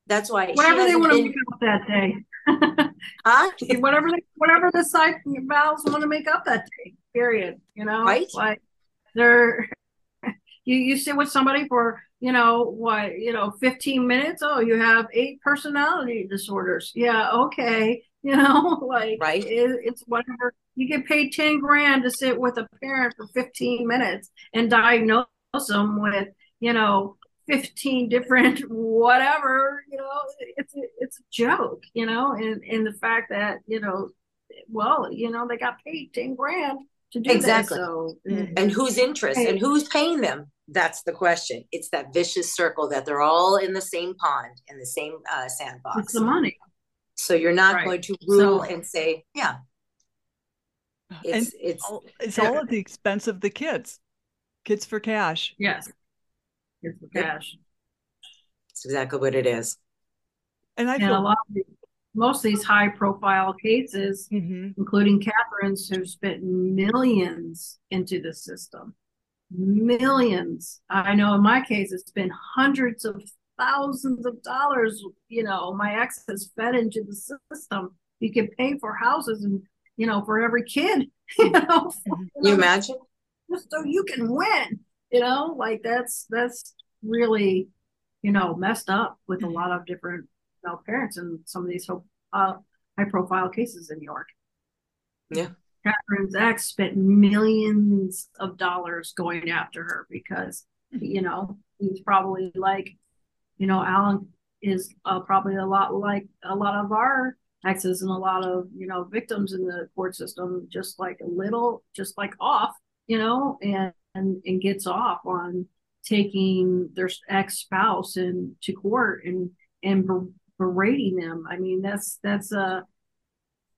Speaker 2: That's why
Speaker 3: whatever they want to make up that day. <laughs> huh? <laughs> whatever they, whatever the psych evals want to make up that day. Period. You know,
Speaker 2: right?
Speaker 3: Like they're you you sit with somebody for you know what you know 15 minutes? Oh you have eight personality disorders. Yeah okay. <laughs> You know <laughs> like
Speaker 2: right.
Speaker 3: it, it's whatever. You get paid 10 grand to sit with a parent for 15 minutes and diagnose them with you know 15 <laughs> different whatever you know it's a, it's a joke you know and and the fact that you know well you know they got paid 10 grand to do exactly. that, so, mm-hmm.
Speaker 2: and whose interest and who's paying them that's the question. It's that vicious circle that they're all in the same pond in the same uh, sandbox.
Speaker 3: It's the money.
Speaker 2: So you're not right. going to rule so, and say, yeah.
Speaker 1: It's and it's it's all at the expense of the kids. Kids for cash.
Speaker 3: Yes. Kids for cash.
Speaker 2: It's exactly what it is.
Speaker 3: And I and feel a lot of most of these high profile cases, mm-hmm. including Catherine's, who spent millions into the system millions. I know in my case, it's been hundreds of thousands of dollars. You know, my ex has fed into the system. You can pay for houses and, you know, for every kid, <laughs> you know.
Speaker 2: Can you imagine?
Speaker 3: Just so you can win, you know, like that's, that's really, you know, messed up with a lot of different you know, parents in some of these uh, high profile cases in New York.
Speaker 2: Yeah.
Speaker 3: Catherine's ex spent millions of dollars going after her because, you know, he's probably like, you know, Allan is uh, probably a lot like a lot of our exes and a lot of, you know, victims in the court system, just like a little, just like off, you know, and, and, and gets off on taking their ex spouse into court and, and berating them. I mean, that's, that's a,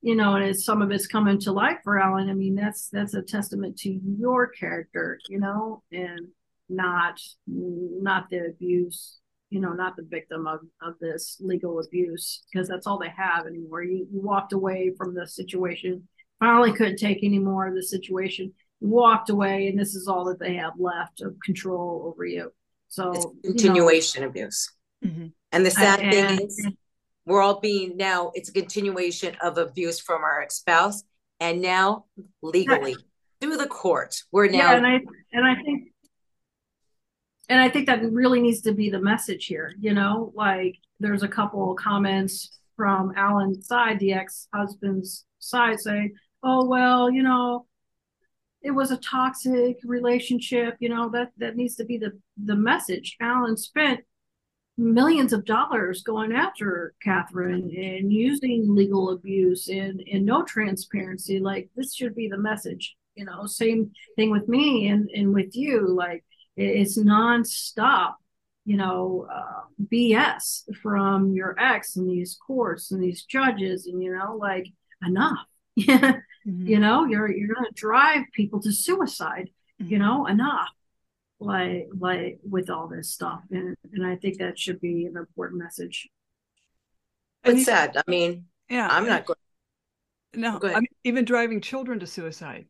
Speaker 3: you know, and as some of it's coming to life for Allan, I mean, that's that's a testament to your character, you know, and not not the abuse, you know, not the victim of, of this legal abuse, because that's all they have anymore. You, you walked away from the situation, finally couldn't take any more of the situation, walked away, and this is all that they have left of control over you. So
Speaker 2: it's continuation you know, abuse. Mm-hmm. And the sad and, thing is we're all being now it's a continuation of abuse from our ex-spouse and now legally through the courts we're now
Speaker 3: yeah, and i and i think and i think that really needs to be the message here you know like there's a couple comments from allan's side the ex-husband's side saying oh well you know it was a toxic relationship you know that that needs to be the the message. Allan spent millions of dollars going after Catherine and using legal abuse and, and no transparency. Like this should be the message, you know, same thing with me and, and with you. Like it's nonstop, you know, uh, BS from your ex and these courts and these judges and, you know, like enough. <laughs> mm-hmm. You know, you're, you're going to drive people to suicide mm-hmm. you know, enough like like with all this stuff? And and i think that should be an important message.
Speaker 2: It's sad. I mean
Speaker 1: yeah
Speaker 2: i'm not going
Speaker 1: no i mean even driving children to suicide.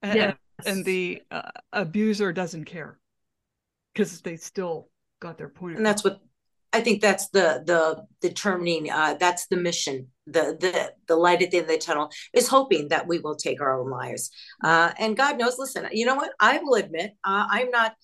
Speaker 1: And, yes. and the uh, abuser doesn't care because they still got their point
Speaker 2: and that's what i think that's the the determining uh that's the mission the the the light at the end of the tunnel is hoping that we will take our own lives. Uh, and God knows, listen, you know what? I will admit, uh, I'm not.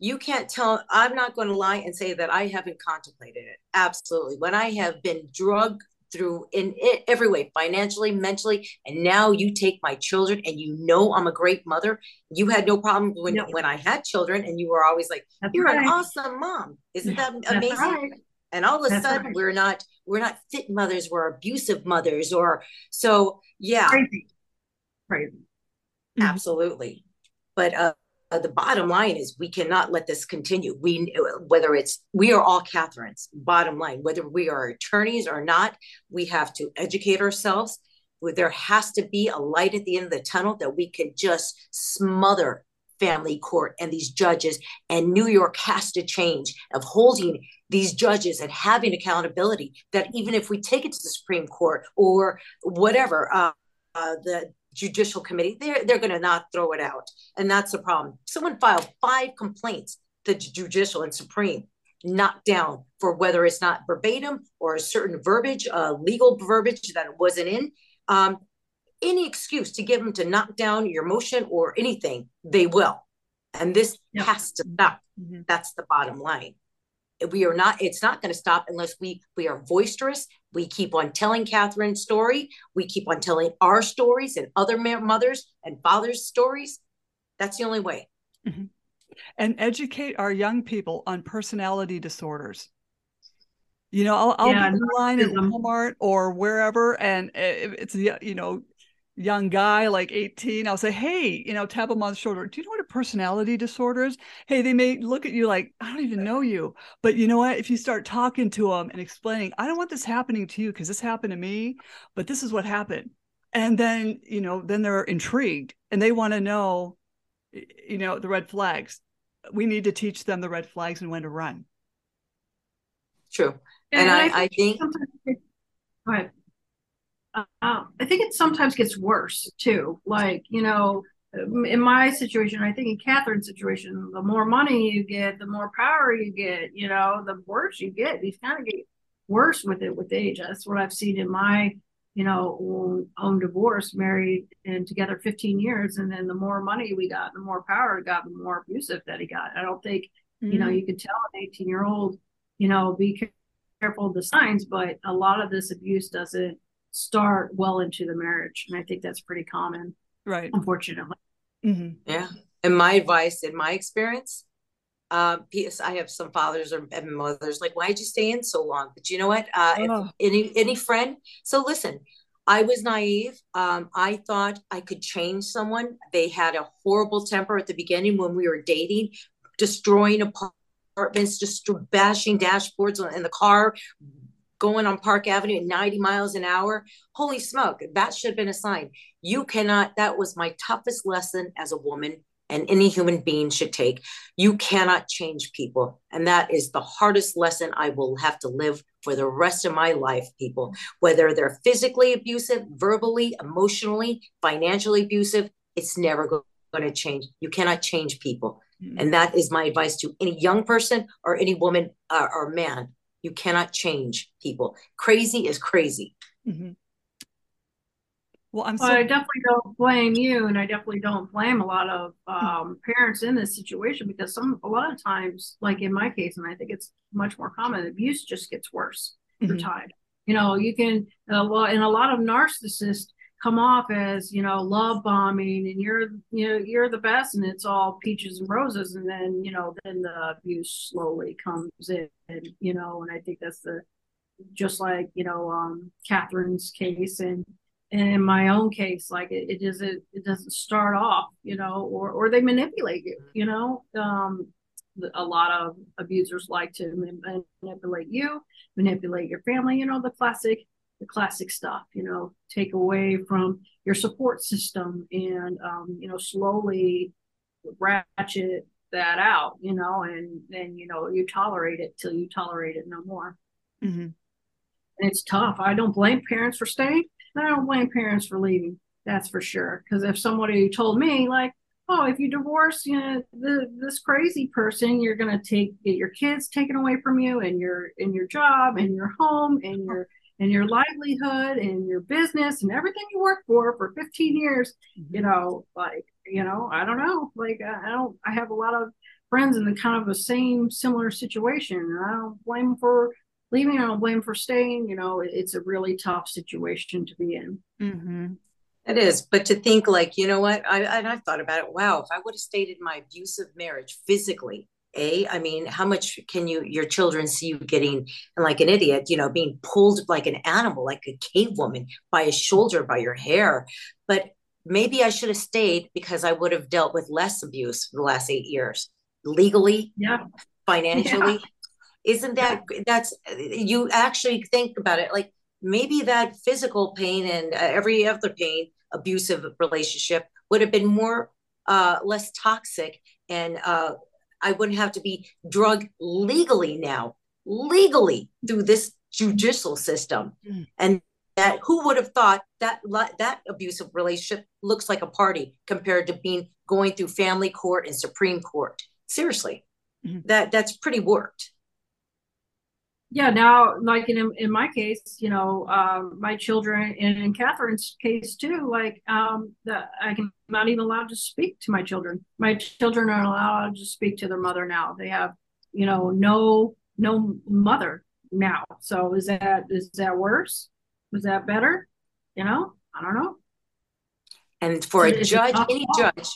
Speaker 2: You can't tell. I'm not going to lie and say that I haven't contemplated it. Absolutely, when I have been drugged through in it every way financially mentally and now you take my children and you know i'm a great mother. You had no problem when no. when i had children and you were always like That's you're right. an awesome mom. Isn't that amazing right. and all of a That's sudden right. we're not we're not fit mothers we're abusive mothers or so yeah.
Speaker 3: Crazy. Crazy.
Speaker 2: Absolutely. But uh, uh, the bottom line is we cannot let this continue. We whether it's we are all catherines bottom line whether we are attorneys or not we have to educate ourselves. There has to be a light at the end of the tunnel that we can just smother family court and these judges. And new york has to change of holding these judges and having accountability that even if we take it to the supreme court or whatever uh, uh, the judicial committee they're, they're going to not throw it out and that's the problem someone filed five complaints the judicial and supreme knocked down for whether it's not verbatim or a certain verbiage uh, legal verbiage that wasn't in um, any excuse to give them to knock down your motion or anything, they will. And this has to stop. Mm-hmm. That's the bottom line. We are not, it's not going to stop unless we we are boisterous. We keep on telling Catherine's story. We keep on telling our stories and other mothers and fathers' stories. That's the only way.
Speaker 1: Mm-hmm. And educate our young people on personality disorders. You know, I'll, I'll yeah, be in line at Walmart or wherever, and it's you know young guy like 18 i'll say hey you know tap them on the shoulder do you know what a personality disorder is? Hey they may look at you like i don't even know you but you know what? If you start talking to them and explaining i don't want this happening to you because this happened to me but this is what happened and then you know then they're intrigued and they want to know you know the red flags. We need to teach them the red flags and when to run.
Speaker 2: True. And, and I, I, think, I
Speaker 3: think Right. Uh, I think it sometimes gets worse too. Like, you know, in my situation, I think in Catherine's situation, the more money you get, the more power you get, you know, the worse you get. These kind of get worse with it with age. That's what I've seen in my, you know, own divorce, married and together 15 years. And then the more money we got, the more power we got, the more abusive that he got. I don't think, mm-hmm. you know, mm-hmm. you could tell an 18 year old, you know, be careful of the signs, but a lot of this abuse doesn't start well into the marriage. And I think that's pretty common.
Speaker 1: Right.
Speaker 3: Unfortunately.
Speaker 2: Mm-hmm. Yeah. And my advice, in my experience, uh, P.S. I have some fathers or mothers like, why did you stay in so long? But you know what? Uh, oh. any any friend. So listen, I was naive. Um, I thought I could change someone. They had a horrible temper at the beginning when we were dating, destroying apartments, just bashing dashboards in the car, going on Park Avenue at 90 miles an hour. Holy smoke, that should have been a sign. You cannot, that was my toughest lesson as a woman and any human being should take. You cannot change people. And that is the hardest lesson I will have to live for the rest of my life, people. Whether they're physically abusive, verbally, emotionally, financially abusive, it's never going to change. You cannot change people. Mm-hmm. And that is my advice to any young person or any woman uh, or man you cannot change people. Crazy is crazy.
Speaker 1: Mm-hmm. Well, I'm.
Speaker 3: So- well, I definitely don't blame you, and I definitely don't blame a lot of um, parents in this situation because some, a lot of times, like in my case, and I think it's much more common, abuse just gets worse mm-hmm. over time. You know, you can, uh, well, and a lot of narcissists come off as you know love bombing and you're you know you're the best and it's all peaches and roses. And then you know then the abuse slowly comes in and, you know and i think that's the just like you know um catherine's case and and in my own case like it, it doesn't it doesn't start off you know or or they manipulate you you know? Um a lot of abusers like to manipulate you manipulate your family you know the classic the classic stuff, you know, take away from your support system and, um, you know, slowly ratchet that out, you know, and then you know you tolerate it till you tolerate it no more. Mm-hmm. And it's tough. I don't blame parents for staying. I don't blame parents for leaving. That's for sure. Because if somebody told me like, oh, if you divorce, you know, the, this crazy person, you're gonna take get your kids taken away from you, and your and your job, and your home, and your and your livelihood, and your business, and everything you worked for for 15 years. Mm-hmm. You know, like you know, I don't know. Like I don't. I have a lot of friends in the kind of the same similar situation, and I don't blame them for leaving. I don't blame them for staying. You know, it's a really tough situation to be in.
Speaker 2: Mm-hmm. It is, but to think like, you know what? I and I've thought about it. Wow, if I would have stayed in my abusive marriage physically, a, I mean, how much can you your children see you getting like an idiot, you know, being pulled like an animal, like a cave woman by a shoulder, by your hair. But maybe I should have stayed because I would have dealt with less abuse for the last eight years, legally,
Speaker 3: yeah,
Speaker 2: financially. Yeah. Isn't that that's you actually think about it like maybe that physical pain and uh, every other pain abusive relationship would have been more uh, less toxic and uh, i wouldn't have to be drugged legally now legally through this judicial system mm. and that who would have thought that that abusive relationship looks like a party compared to being going through family court and supreme court seriously mm-hmm. that that's pretty worked
Speaker 3: yeah now like in in my case you know um, my children and in catherine's case too like um i'm not even allowed to speak to my children. My children are allowed to speak to their mother now. They have you know no no mother now. So is that is that worse? Was that better? You know? I don't know.
Speaker 2: And for a judge any judge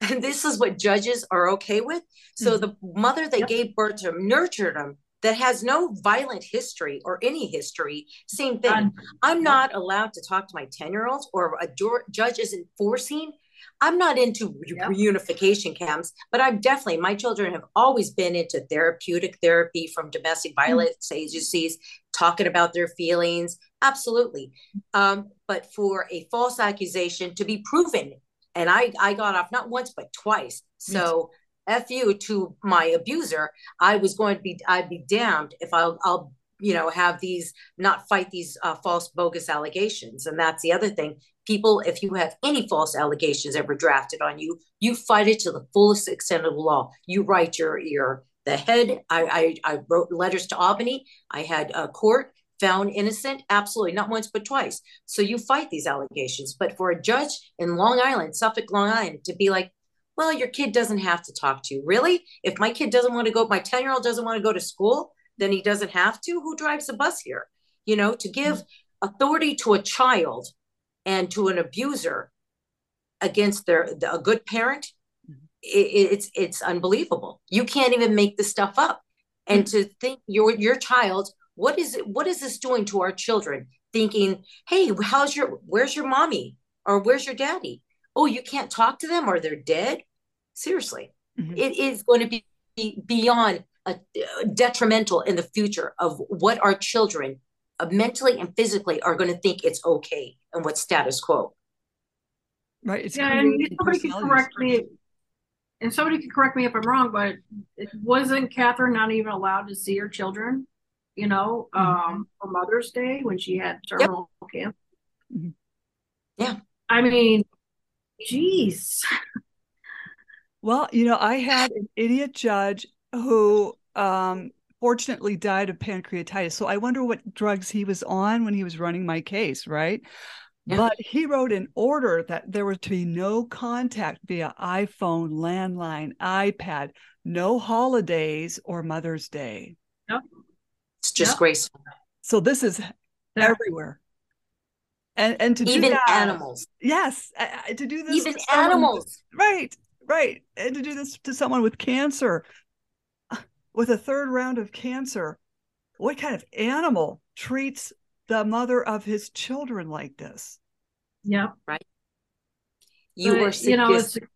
Speaker 2: and <laughs> this is what judges are okay with. So mm-hmm. the mother that yep. gave birth to them nurtured them that has no violent history or any history, same thing. I'm not allowed to talk to my 10 year olds or a judge isn't enforcing. I'm not into yep. reunification camps, but I'm definitely, my children have always been into therapeutic therapy from domestic mm-hmm. violence mm-hmm. agencies, talking about their feelings. Absolutely. Um, but for a false accusation to be proven, and I, I got off not once, but twice. So, F you to my abuser, I was going to be, I'd be damned if I'll, I'll, you know, have these, not fight these uh, false, bogus allegations. And that's the other thing. People, if you have any false allegations ever drafted on you, you fight it to the fullest extent of the law. You write your, your, the head, I, I, I wrote letters to Albany. I had a court found innocent absolutely not once but twice so you fight these allegations but for a judge in long island suffolk long island to be like well, your kid doesn't have to talk to you. Really? If my kid doesn't want to go, my 10 year old doesn't want to go to school, then he doesn't have to. Who drives the bus here? You know, to give mm-hmm. authority to a child and to an abuser against their a good parent, mm-hmm. it, it's it's unbelievable. You can't even make this stuff up. And mm-hmm. to think your your child, what is it? What is this doing to our children? Thinking, hey, how's your where's your mommy or where's your daddy? Oh, you can't talk to them or they're dead. Seriously, mm-hmm. it is going to be beyond a, uh, detrimental in the future of what our children uh, mentally and physically are going to think it's okay and what status quo.
Speaker 1: Right. It's
Speaker 3: yeah, and somebody can correct me. And somebody can correct me if I'm wrong, but it wasn't Catherine not even allowed to see her children, you know, mm-hmm. um, for Mother's Day when she had terminal yep. cancer?
Speaker 2: Mm-hmm. Yeah.
Speaker 3: I mean, Jeez.
Speaker 1: Well, you know, I had an idiot judge who um, fortunately died of pancreatitis. So I wonder what drugs he was on when he was running my case, right? Yeah. But he wrote an order that there was to be no contact via iPhone, landline, iPad, no holidays or Mother's Day.
Speaker 3: Yep.
Speaker 2: It's disgraceful.
Speaker 1: Yep. So this is yeah. everywhere and and to
Speaker 2: even
Speaker 1: do that,
Speaker 2: animals.
Speaker 1: Yes uh, to do this
Speaker 2: even animals.
Speaker 1: Right right. And to do this to someone with cancer <sighs> with a third round of cancer what kind of animal treats the mother of his children like this?
Speaker 3: Yeah.
Speaker 2: Right. You but, were
Speaker 3: you know it's, it,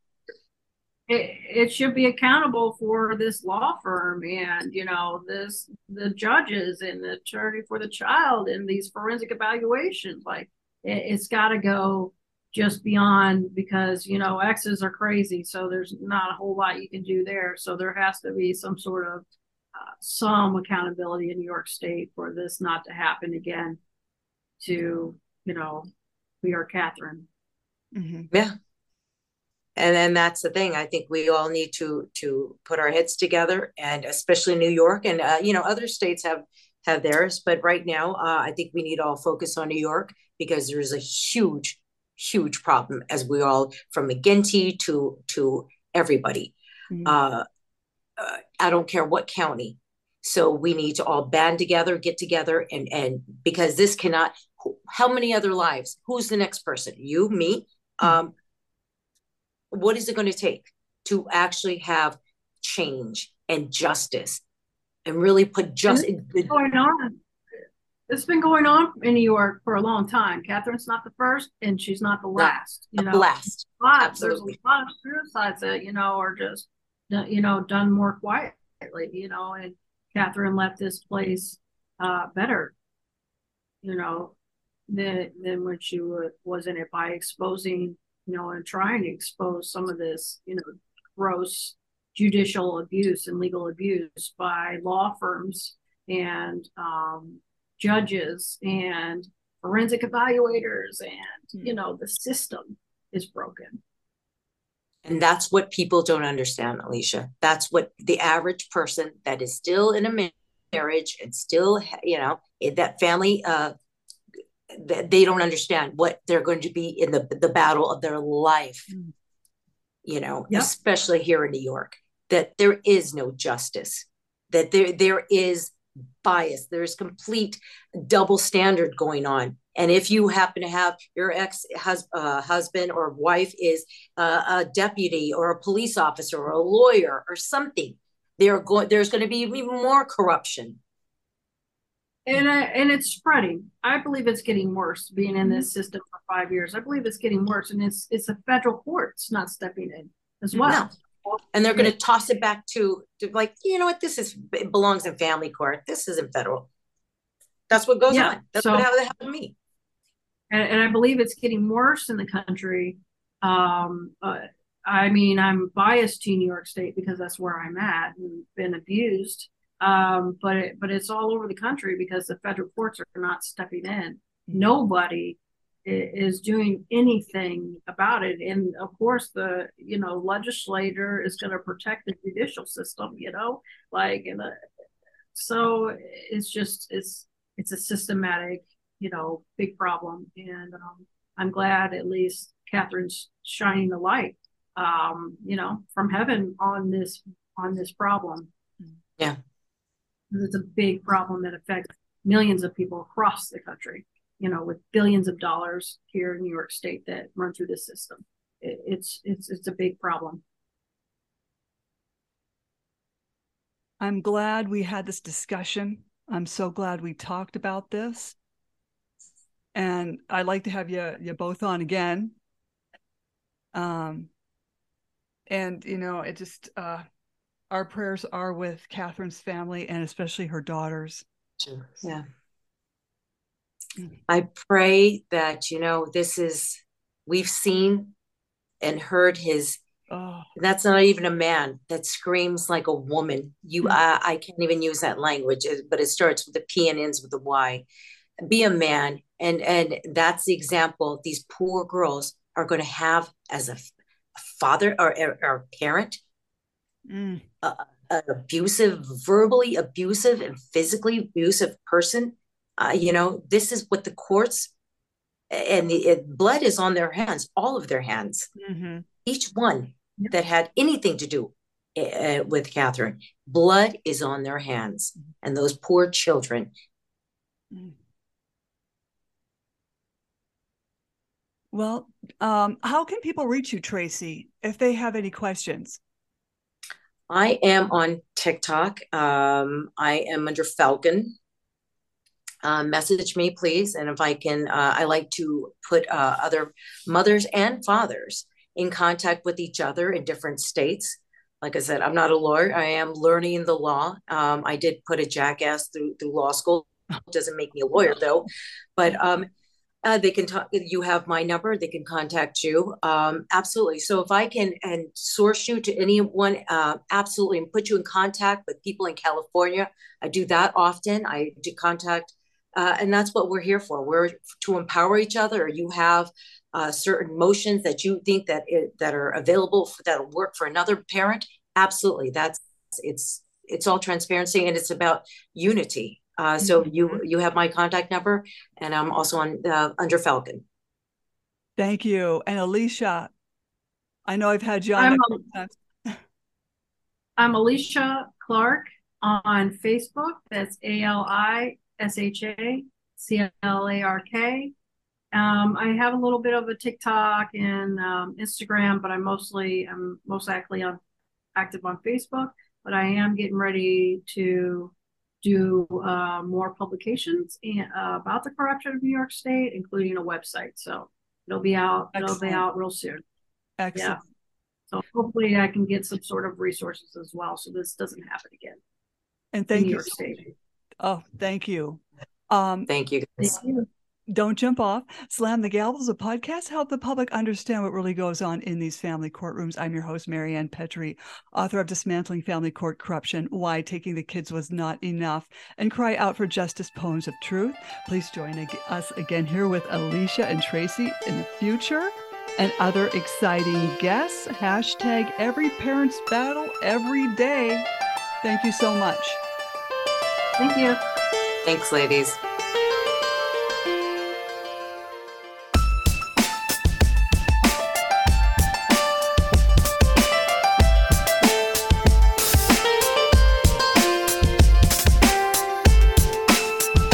Speaker 3: it should be accountable for this law firm and you know this the judges and the attorney for the child and these forensic evaluations like it, has got to go just beyond because you know exes are crazy so there's not a whole lot you can do there. So there has to be some sort of uh, some accountability in new york state for this not to happen again to you know we are catherine.
Speaker 2: Mm-hmm. yeah. And then that's the thing. I think we all need to to put our heads together and especially new york and uh, you know other states have have theirs. But right now uh, i think we need all focus on new york because there's a huge huge problem as we all from McGinty to to everybody. Mm-hmm. Uh, uh, I don't care what county. So we need to all band together, get together, and and because this cannot. How many other lives? Who's the next person? You, me. Mm-hmm. Um, what is it going to take to actually have change and justice, and really put justice?
Speaker 3: Going on it's been going on in New York for a long time. Catherine's not the first, and she's not the last.
Speaker 2: You know, last.
Speaker 3: But there's a lot of suicides that you know are just you know done more quietly. You know, and Catherine left this place uh, better. You know, than than when she was in it by exposing you know and trying to expose some of this you know gross judicial abuse and legal abuse by law firms and um, judges and forensic evaluators and mm. you know the system is broken
Speaker 2: and that's what people don't understand Alisha that's what the average person that is still in a marriage and still you know that family uh they don't understand what they're going to be in the the battle of their life mm. you know yep. especially here in new york that there is no justice that there there is bias. There's complete double standard going on. And if you happen to have your ex uh, husband or wife is uh, a deputy or a police officer or a lawyer or something, going there's going to be even more corruption.
Speaker 3: And uh, and it's spreading. I believe it's getting worse. Being in this system for five years, I believe it's getting worse, and it's it's the federal courts not stepping in as well. No
Speaker 2: and they're going to toss it back to, to like you know what this is it belongs in family court this isn't federal that's what goes yeah, on that's so, what happened to me.
Speaker 3: And, and, i believe it's getting worse in the country um, uh, i mean i'm biased to new york state because that's where i'm at and been abused um, but it, but it's all over the country because the federal courts are not stepping in. Nobody is doing anything about it. And of course the you know legislator is going to protect the judicial system you know like and uh, so it's just it's it's a systematic you know big problem. And um, i'm glad at least catherine's shining the light um you know from heaven on this on this problem.
Speaker 2: Yeah.
Speaker 3: It's a big problem that affects millions of people across the country you know, with billions of dollars here in New York State that run through the system. It, it's it's it's a big problem.
Speaker 1: I'm glad we had this discussion. I'm so glad we talked about this. And I'd like to have you you both on again. Um and you know, it just uh our prayers are with Catherine's family and especially her daughters.
Speaker 2: Yeah. I pray that, you know, this is, we've seen and heard his, oh. that's not even a man that screams like a woman. You, mm-hmm. I, I can't even use that language, but it starts with a P and ends with a Y. Be a man. And, and that's the example these poor girls are going to have as a, a father or, or, parent. Mm. an abusive, verbally abusive and physically abusive person uh, you know, this is what the courts and the it, blood is on their hands, all of their hands, mm-hmm. each one yep. that had anything to do uh, with Catherine. Blood is on their hands, mm-hmm. and those poor children. Mm.
Speaker 1: Well, um, how can people reach you, Tracy, if they have any questions?
Speaker 2: I am on TikTok. Um, I am under Falcon uh, message me, please. And if I can, uh, I like to put uh, other mothers and fathers in contact with each other in different states. Like I said, I'm not a lawyer. I am learning the law. Um, I did put a jackass through through law school. Doesn't make me a lawyer though, but um, Uh, they can talk. You have my number. They can contact you. Um, absolutely. So if I can and source you to anyone, uh, absolutely, and put you in contact with people in California. I do that often. I do contact, uh, and that's what we're here for. We're to empower each other. You have uh, certain motions that you think that it, that are available for, that'll work for another parent. Absolutely. That's it's it's all transparency and it's about unity uh, so mm-hmm. you you have my contact number, and I'm also on uh, under Falcon.
Speaker 1: Thank you, and Alisha. I know I've had you on.
Speaker 3: I'm, I'm Alisha Clark on Facebook. That's A L I S H A C L A R K. Um, I have a little bit of a TikTok and um, Instagram, but I'm mostly I'm most actively on active on Facebook. But I am getting ready to do uh, more publications and, uh, about the corruption of New York State, including a website. So it'll be out. Excellent. It'll be out real soon.
Speaker 1: Excellent. Yeah.
Speaker 3: So hopefully I can get some sort of resources as well, so this doesn't happen again.
Speaker 1: And thank New you. York State. Oh, thank you.
Speaker 2: Um, thank you.
Speaker 3: Guys.
Speaker 1: Don't jump off. Slam the Gavel is a podcast help the public understand what really goes on in these family courtrooms. I'm your host, Marianne Petrie, author of Dismantling Family Court Corruption, Why Taking the Kids Was Not Enough, and Cry Out for Justice Poems of Truth. Please join us again here with Alisha and Tracy in the future and other exciting guests. Hashtag every parent's battle every day. Thank you so much.
Speaker 3: Thank you.
Speaker 2: Thanks, ladies.